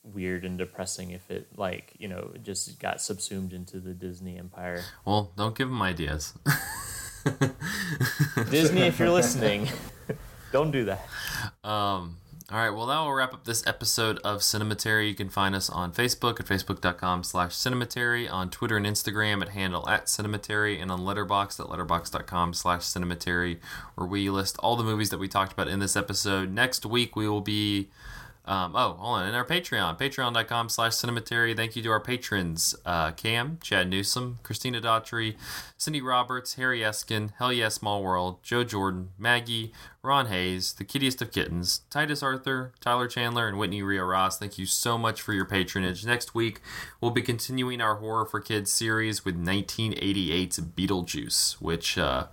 S3: weird and depressing if it like you know just got subsumed into the Disney empire.
S1: Well, don't give them ideas.
S3: Disney, if you're listening, don't do that.
S1: Um, all right, well, that will wrap up this episode of Cinematary. You can find us on Facebook at facebook.com slash cinematary, on Twitter and Instagram at handle at cinematary, and on Letterboxd at letterboxd.com slash cinematary, where we list all the movies that we talked about in this episode. Next week, we will be Um, oh, hold on. And our Patreon, patreon.com slash cinematary. Thank you to our patrons uh, Cam, Chad Newsom, Christina Daughtry, Cindy Roberts, Harry Eskin, Hell Yeah Small World, Joe Jordan, Maggie, Ron Hayes, the kittiest of kittens, Titus Arthur, Tyler Chandler, and Whitney Ria Ross. Thank you so much for your patronage. Next week, we'll be continuing our Horror for Kids series with 1988's Beetlejuice, which. Uh,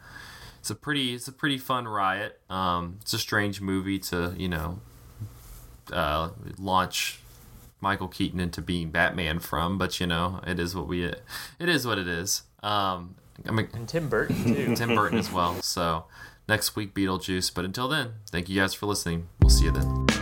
S1: it's a pretty, it's a pretty fun riot. Um, it's a strange movie to, you know, uh, launch Michael Keaton into being Batman from, but you know, it is what we it is what it is. Um, I mean,
S3: And Tim Burton too.
S1: Tim Burton as well. So next week Beetlejuice, but until then, thank you guys for listening. We'll see you then.